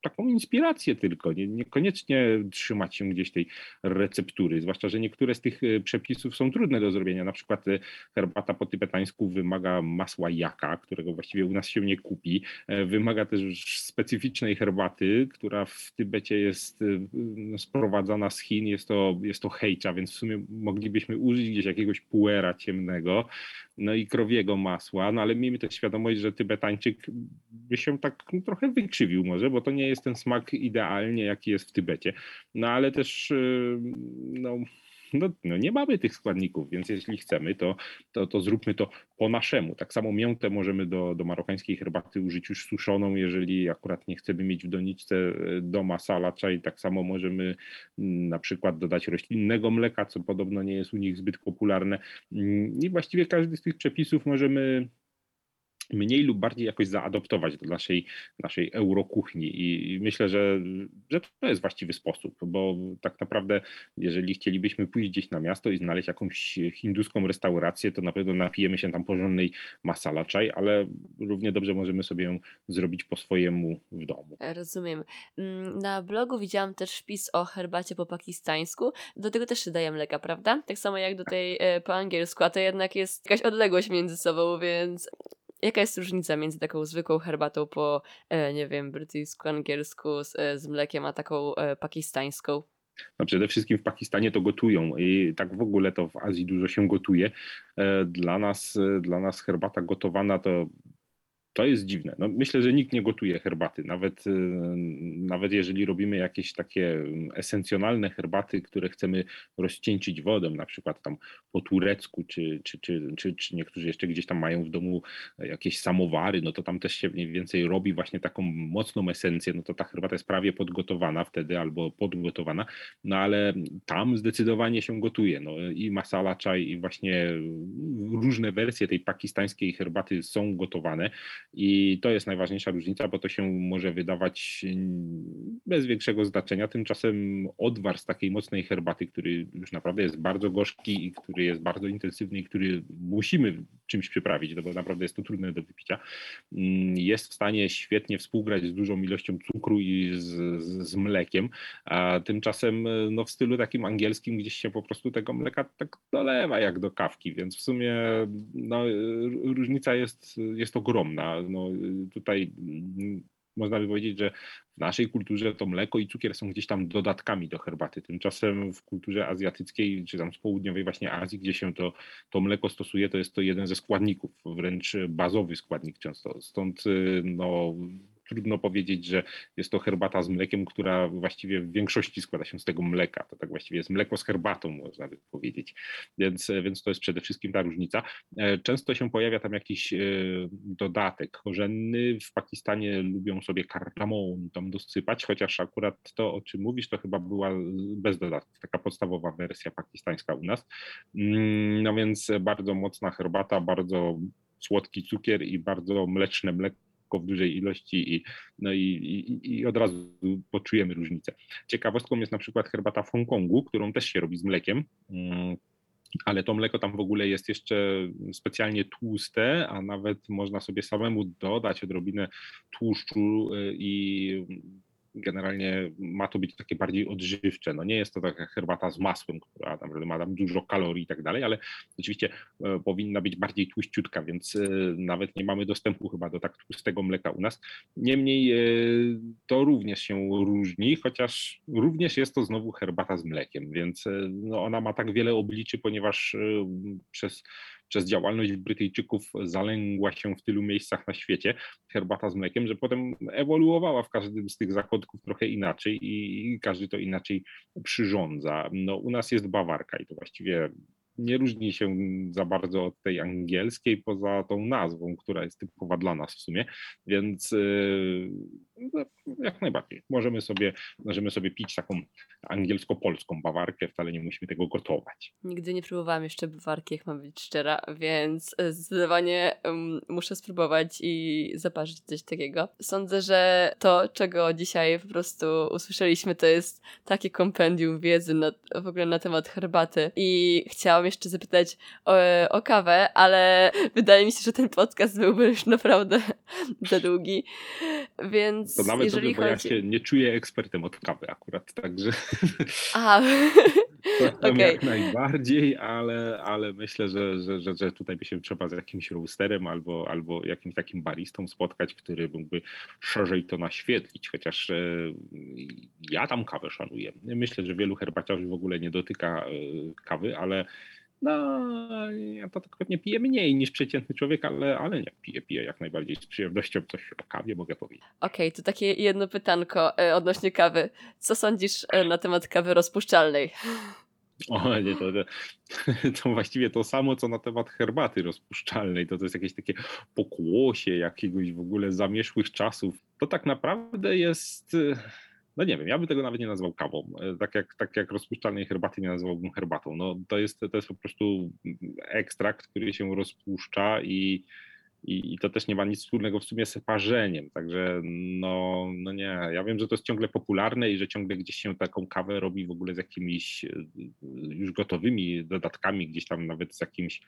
taką inspirację tylko, nie, niekoniecznie trzymać się gdzieś tej receptury, zwłaszcza, że niektóre z tych e, przepisów są trudne do zrobienia. Na przykład e, herbata po tybetańsku wymaga masła jaka, którego właściwie u nas się nie kupi. E, wymaga też specyficznej herbaty, która w Tybecie jest no, sprowadzana z Chin. Jest to, jest to hejcza, więc w sumie moglibyśmy użyć gdzieś jakiegoś puera ciemnego, no i krowiego masła, no ale miejmy też świadomość, że Tybetańczyk by się tak trochę wykrzywił może, bo to nie jest ten smak idealnie, jaki jest w Tybecie. No ale też no, no, no, nie mamy tych składników, więc jeśli chcemy, to, to, to zróbmy to po naszemu. Tak samo miętę możemy do, do marokańskiej herbaty użyć już suszoną, jeżeli akurat nie chcemy mieć w doniczce e, do masala czaj. Tak samo możemy mm, na przykład dodać roślinnego mleka, co podobno nie jest u nich zbyt popularne. Mm, I właściwie każdy z tych przepisów możemy mniej lub bardziej jakoś zaadoptować do naszej, naszej eurokuchni i myślę, że, że to jest właściwy sposób, bo tak naprawdę jeżeli chcielibyśmy pójść gdzieś na miasto i znaleźć jakąś hinduską restaurację, to na pewno napijemy się tam porządnej masala czaj, ale równie dobrze możemy sobie ją zrobić po swojemu w domu. Rozumiem. Mm, na blogu widziałam też wpis o herbacie po pakistańsku, do tego też się daje mleka, prawda? Tak samo jak do tej e, po angielsku, a to jednak jest jakaś odległość między sobą, więc Jaka jest różnica między taką zwykłą herbatą po, e, nie wiem, brytyjsku, angielsku z, e, z mlekiem, a taką e, pakistańską? No przede wszystkim w Pakistanie to gotują i tak w ogóle to w Azji dużo się gotuje. Dla nas, dla nas herbata gotowana to to jest dziwne. No, myślę, że nikt nie gotuje herbaty. Nawet, y, nawet jeżeli robimy jakieś takie mm, esencjonalne herbaty, które chcemy rozcieńczyć wodą, na przykład tam po turecku, czy, czy, czy, czy, czy niektórzy jeszcze gdzieś tam mają w domu jakieś samowary, no to tam też się mniej więcej robi właśnie taką mocną esencję, no to ta herbata jest prawie podgotowana wtedy albo podgotowana, no ale tam zdecydowanie się gotuje. No, I masala czaj, i właśnie różne wersje tej pakistańskiej herbaty są gotowane. I to jest najważniejsza różnica, bo to się może wydawać mm, bez większego znaczenia. Tymczasem odwar z takiej mocnej herbaty, który już naprawdę jest bardzo gorzki i który jest bardzo intensywny i który musimy czymś przyprawić, no bo naprawdę jest to trudne do wypicia, mm, jest w stanie świetnie współgrać z dużą ilością cukru i z, z, mlekiem, a tymczasem no, w stylu takim angielskim gdzieś się po prostu tego mleka tak dolewa jak do kawki, więc w sumie no, różnica jest, jest ogromna no, tutaj mm, można by powiedzieć, że w naszej kulturze to mleko i cukier są gdzieś tam dodatkami do herbaty. Tymczasem w kulturze azjatyckiej, czy tam z południowej właśnie Azji, gdzie się to, to mleko stosuje, to jest to jeden ze składników, wręcz bazowy składnik często. Stąd y, no, trudno powiedzieć, że jest to herbata z mlekiem, która właściwie w większości składa się z tego mleka. To tak właściwie jest mleko z herbatą, można by powiedzieć. Więc, więc to jest przede wszystkim ta różnica. E, często się pojawia tam jakiś e, dodatek korzenny. W Pakistanie lubią sobie kardamon tam dosypać, chociaż akurat to, o czym mówisz, to chyba była bez dodatków, taka podstawowa wersja pakistańska u nas. Mm, no więc bardzo mocna herbata, bardzo słodki cukier i bardzo mleczne mleko w dużej ilości i, no i, i, i, od razu poczujemy różnicę. Ciekawostką jest na przykład herbata w Hongkongu, którą też się robi z mlekiem. Mm, ale to mleko tam w ogóle jest jeszcze specjalnie tłuste, a nawet można sobie samemu dodać odrobinę tłuszczu y, i generalnie ma to być takie bardziej odżywcze. No nie jest to taka herbata z masłem, która naprawdę ma tam dużo kalorii i tak dalej, ale oczywiście e, powinna być bardziej tłuściutka, więc e, nawet nie mamy dostępu chyba do tak tłustego mleka u nas. Niemniej e, to również się różni, chociaż również jest to znowu herbata z mlekiem, więc no ona ma tak wiele obliczy, ponieważ przez przez działalność Brytyjczyków zalęgła się w tylu miejscach na świecie, herbata z mlekiem, że potem ewoluowała w każdym z tych zakątków trochę inaczej i każdy to inaczej przyrządza. No, u nas jest bawarka i to właściwie nie różni się za bardzo od tej angielskiej, poza tą nazwą, która jest typowa dla nas w sumie, więc y, no, jak najbardziej. Możemy sobie, możemy sobie pić taką angielsko-polską bawarkę, wcale nie musimy tego gotować. Nigdy nie próbowałam jeszcze bawarki, jak mam być szczera, więc zdecydowanie um, muszę spróbować i zaparzyć coś takiego. Sądzę, że to, czego dzisiaj po prostu usłyszeliśmy, to jest takie kompendium wiedzy na, w ogóle na temat herbaty i chciałam jeszcze zapytać o, o kawę, ale wydaje mi się, że ten podcast byłby już naprawdę [laughs] za długi, więc to nawet jeżeli dobrze, bo chodzi... ja się nie czuję ekspertem od kawy akurat, także A, [laughs] okej. jak najbardziej, ale, ale myślę, że, że, że, że tutaj by się trzeba z jakimś roasterem albo, albo jakimś takim baristą spotkać, który mógłby szerzej to naświetlić, chociaż e, ja tam kawę szanuję. Myślę, że wielu herbaciarzy w ogóle nie dotyka e, kawy, ale no, ja to tak pewnie piję mniej niż przeciętny człowiek, ale, ale nie, piję, piję jak najbardziej z przyjemnością coś o kawie mogę powiedzieć. Okej, to takie jedno pytanko e, odnośnie kawy. Co sądzisz e, na temat kawy rozpuszczalnej? O, nie, to, to, [laughs] to właściwie to samo, co na temat herbaty rozpuszczalnej. To, to jest jakieś takie pokłosie jakiegoś w ogóle zamieszłych czasów. To tak naprawdę jest. No nie wiem, ja bym tego nawet nie nazwał kawą. E, Tak jak, tak jak rozpuszczalnej herbaty nie nazwałbym herbatą. No, to, jest, to jest po prostu ekstrakt, który się rozpuszcza i, i, i to też nie ma nic wspólnego w sumie z parzeniem. Także no, no nie, ja wiem, że to jest ciągle popularne i że ciągle gdzieś się taką kawę robi w ogóle z jakimiś e, już gotowymi dodatkami, gdzieś tam nawet z jakimś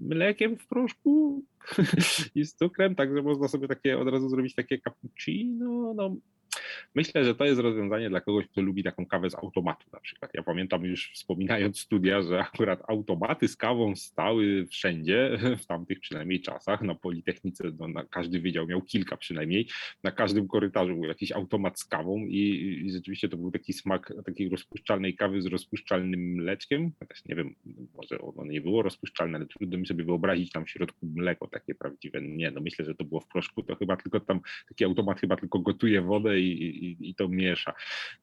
mlekiem w proszku [laughs] i z cukrem, także można sobie takie od razu zrobić takie cappuccino. No, Myślę, że to jest rozwiązanie dla kogoś, kto lubi taką kawę z automatu na przykład. Ja pamiętam już wspominając studia, że akurat automaty z kawą stały wszędzie, [laughs] w tamtych przynajmniej czasach. Na Politechnice no, na każdy wydział miał kilka przynajmniej. Na każdym korytarzu był jakiś automat z kawą i, i rzeczywiście to był taki smak takiej rozpuszczalnej kawy z rozpuszczalnym mleczkiem. Nie wiem, może ono nie było rozpuszczalne, ale trudno mi sobie wyobrazić tam w środku mleko takie prawdziwe. Nie, no myślę, że to było w proszku, to chyba tylko tam taki automat chyba tylko gotuje wodę i, i, i to miesza.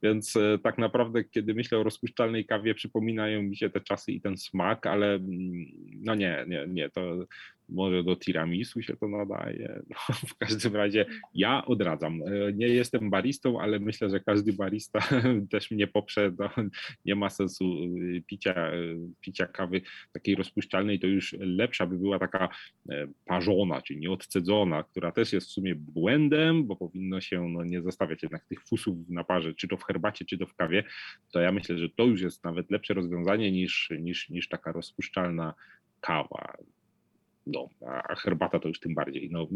Więc e, tak naprawdę, kiedy myślę o rozpuszczalnej kawie, przypominają mi się te czasy i ten smak, ale mm, no nie, nie, nie, to może do tiramisu się to nadaje. [laughs] No, w każdym razie ja odradzam. E, Nie jestem baristą, ale myślę, że każdy barista [laughs] też mnie poprze. No, nie ma sensu y, picia, y, picia kawy takiej rozpuszczalnej, to już lepsza by była taka e, parzona, czyli nieodcedzona, która też jest w sumie błędem, bo powinno się no, nie zostawiać jednak tych fusów na parze, czy to w herbacie, czy to w kawie, to ja myślę, że to już jest nawet lepsze rozwiązanie niż, niż, niż taka rozpuszczalna kawa. No, a herbata to już tym bardziej. No,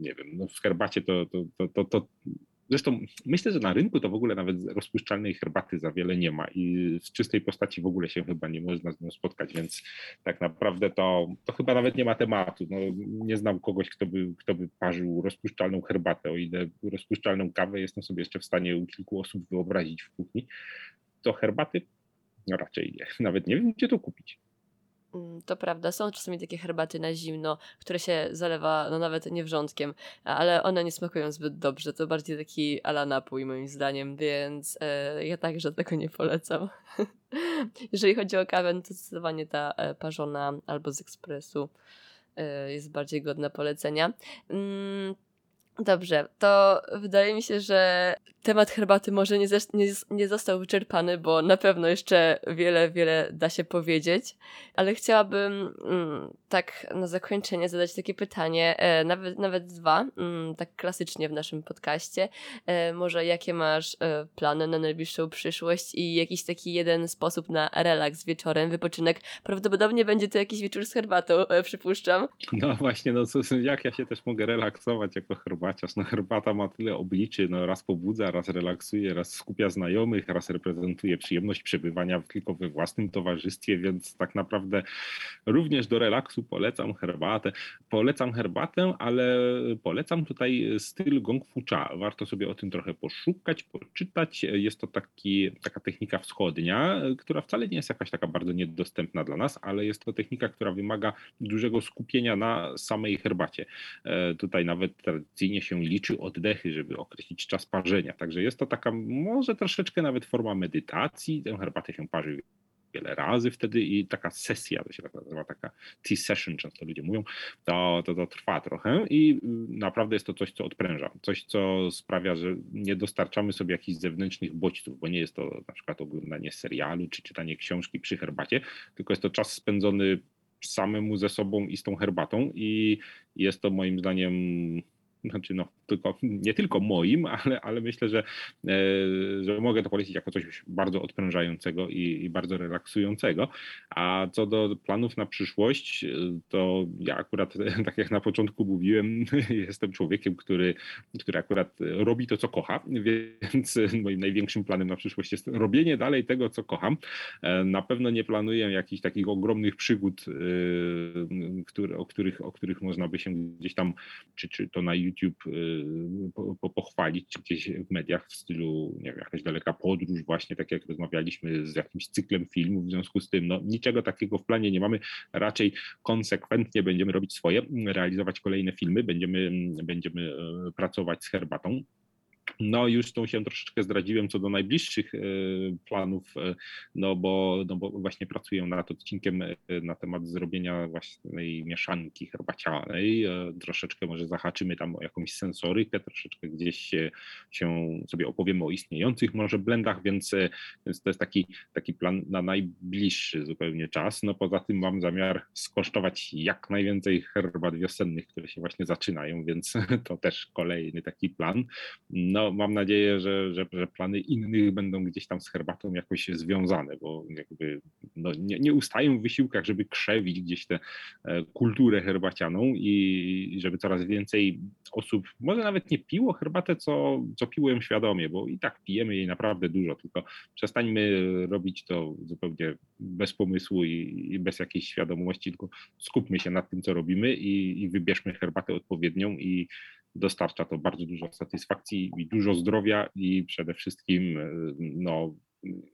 nie wiem, no w herbacie to, to, to, to, to Zresztą myślę, że na rynku to w ogóle nawet rozpuszczalnej herbaty za wiele nie ma i z czystej postaci w ogóle się chyba nie można z nią spotkać, więc tak naprawdę to, to chyba nawet nie ma tematu. No, nie znam kogoś, kto by, kto by parzył rozpuszczalną herbatę, o ile rozpuszczalną kawę jestem sobie jeszcze w stanie u kilku osób wyobrazić w kuchni, to herbaty no raczej nie. Nawet nie wiem, gdzie to kupić. Mm, To prawda, są czasami takie herbaty na zimno, które się zalewa, no nawet nie wrzątkiem, ale one nie smakują zbyt dobrze. To bardziej taki ala napój moim zdaniem, więc e, ja także tego nie polecam. [laughs] Jeżeli chodzi o kawę, no to zdecydowanie ta e, parzona albo z ekspresu e, jest bardziej godna polecenia. Mm, Dobrze, to wydaje mi się, że temat herbaty może nie, nie, nie został wyczerpany, bo na pewno jeszcze wiele, wiele da się powiedzieć, ale chciałabym mm, tak na zakończenie zadać takie pytanie, e, nawet, nawet dwa, mm, tak klasycznie w naszym podcaście. E, może jakie masz e, plany na najbliższą przyszłość i jakiś taki jeden sposób na relaks wieczorem, wypoczynek? Prawdopodobnie będzie to jakiś wieczór z herbatą, e, przypuszczam. No właśnie, no co, jak ja się też mogę relaksować jako herbaciarz? No herbata ma tyle obliczy, no raz pobudza, raz relaksuje, raz skupia znajomych, raz reprezentuje przyjemność przebywania tylko we własnym towarzystwie, więc tak naprawdę również do relaksu polecam herbatę. Polecam herbatę, ale polecam tutaj styl gong fu cha. Warto sobie o tym trochę poszukać, poczytać. Jest to taki, taka technika wschodnia, która wcale nie jest jakaś taka bardzo niedostępna dla nas, ale jest to technika, która wymaga dużego skupienia na samej herbacie. E, Tutaj nawet tradycyjnie się liczy oddechy, żeby określić czas parzenia. Także jest to taka może troszeczkę nawet forma medytacji. Tę herbatę się parzy wiele razy wtedy i taka sesja, to się tak nazywa, taka tea session, często ludzie mówią, to, to, to trwa trochę i y, naprawdę jest to coś, co odpręża, coś, co sprawia, że nie dostarczamy sobie jakichś zewnętrznych bodźców, bo nie jest to na przykład oglądanie serialu czy czytanie książki przy herbacie, tylko jest to czas spędzony samemu ze sobą i z tą herbatą i jest to moim zdaniem znaczy no, tylko, nie tylko moim, ale, ale myślę, że, e, że mogę to polecić jako coś bardzo odprężającego i, i bardzo relaksującego. A co do planów na przyszłość, to ja akurat, [laughs] tak jak na początku mówiłem, [laughs] jestem człowiekiem, który, który akurat robi to, co kocha, więc moim największym planem na przyszłość jest robienie dalej tego, co kocham. E, na pewno nie planuję jakichś takich ogromnych przygód, e, o, których, o których można by się gdzieś tam, czy, czy to na YouTube e, po, po, pochwalić, gdzieś w mediach w stylu, nie wiem, jakaś daleka podróż, właśnie tak jak rozmawialiśmy z jakimś cyklem filmów, w związku z tym, no niczego takiego w planie nie mamy, raczej konsekwentnie będziemy robić swoje, realizować kolejne filmy, będziemy, będziemy pracować z herbatą. No już tą się troszeczkę zdradziłem co do najbliższych e, planów, e, no bo, no bo właśnie pracuję nad odcinkiem e, na temat zrobienia własnej mieszanki herbacianej. Troszeczkę może zahaczymy tam o jakąś sensorykę, troszeczkę gdzieś się, się sobie opowiemy o istniejących może blendach, więc, więc to jest taki, taki plan na najbliższy zupełnie czas. No poza tym mam zamiar skosztować jak najwięcej herbat wiosennych, które się właśnie zaczynają, więc [laughs] to też kolejny taki plan no mam nadzieję, że, że, że, plany innych będą gdzieś tam z herbatą jakoś związane, bo jakby no, nie, nie ustają w wysiłkach, żeby krzewić gdzieś tę e, kulturę herbacianą i żeby coraz więcej osób, może nawet nie piło herbatę, co, co piło ją świadomie, bo i tak pijemy jej naprawdę dużo, tylko przestańmy robić to zupełnie bez pomysłu i, i bez jakiejś świadomości, tylko skupmy się nad tym, co robimy i, i wybierzmy herbatę odpowiednią i dostarcza to bardzo dużo satysfakcji i dużo zdrowia i przede wszystkim e, no,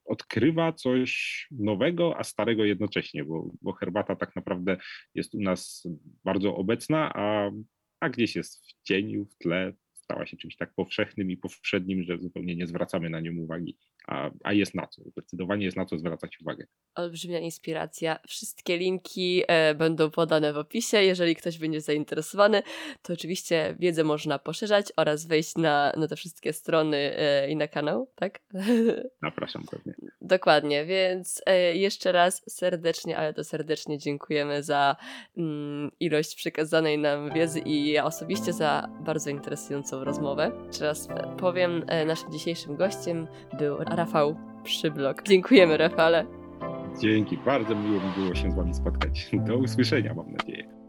odkrywa coś nowego, a starego jednocześnie, bo, bo herbata tak naprawdę jest u nas bardzo obecna, a, a gdzieś jest w cieniu, w tle, stała się czymś tak powszechnym i powszednim, że zupełnie nie zwracamy na nią uwagi a, a jest na co, zdecydowanie jest na co zwracać uwagę. Olbrzymia inspiracja. Wszystkie linki e, będą podane w opisie. Jeżeli ktoś będzie zainteresowany, to oczywiście wiedzę można poszerzać oraz wejść na, na te wszystkie strony e, i na kanał, tak? [laughs] Zapraszam pewnie. Dokładnie, więc e, jeszcze raz serdecznie, ale to serdecznie dziękujemy za mm, ilość przekazanej nam wiedzy i ja osobiście za bardzo interesującą rozmowę. Teraz powiem, e, naszym dzisiejszym gościem był Rafał Przyblok. Dziękujemy, Rafale. Dzięki, bardzo miło mi było się z Wami spotkać. Do usłyszenia, mam nadzieję.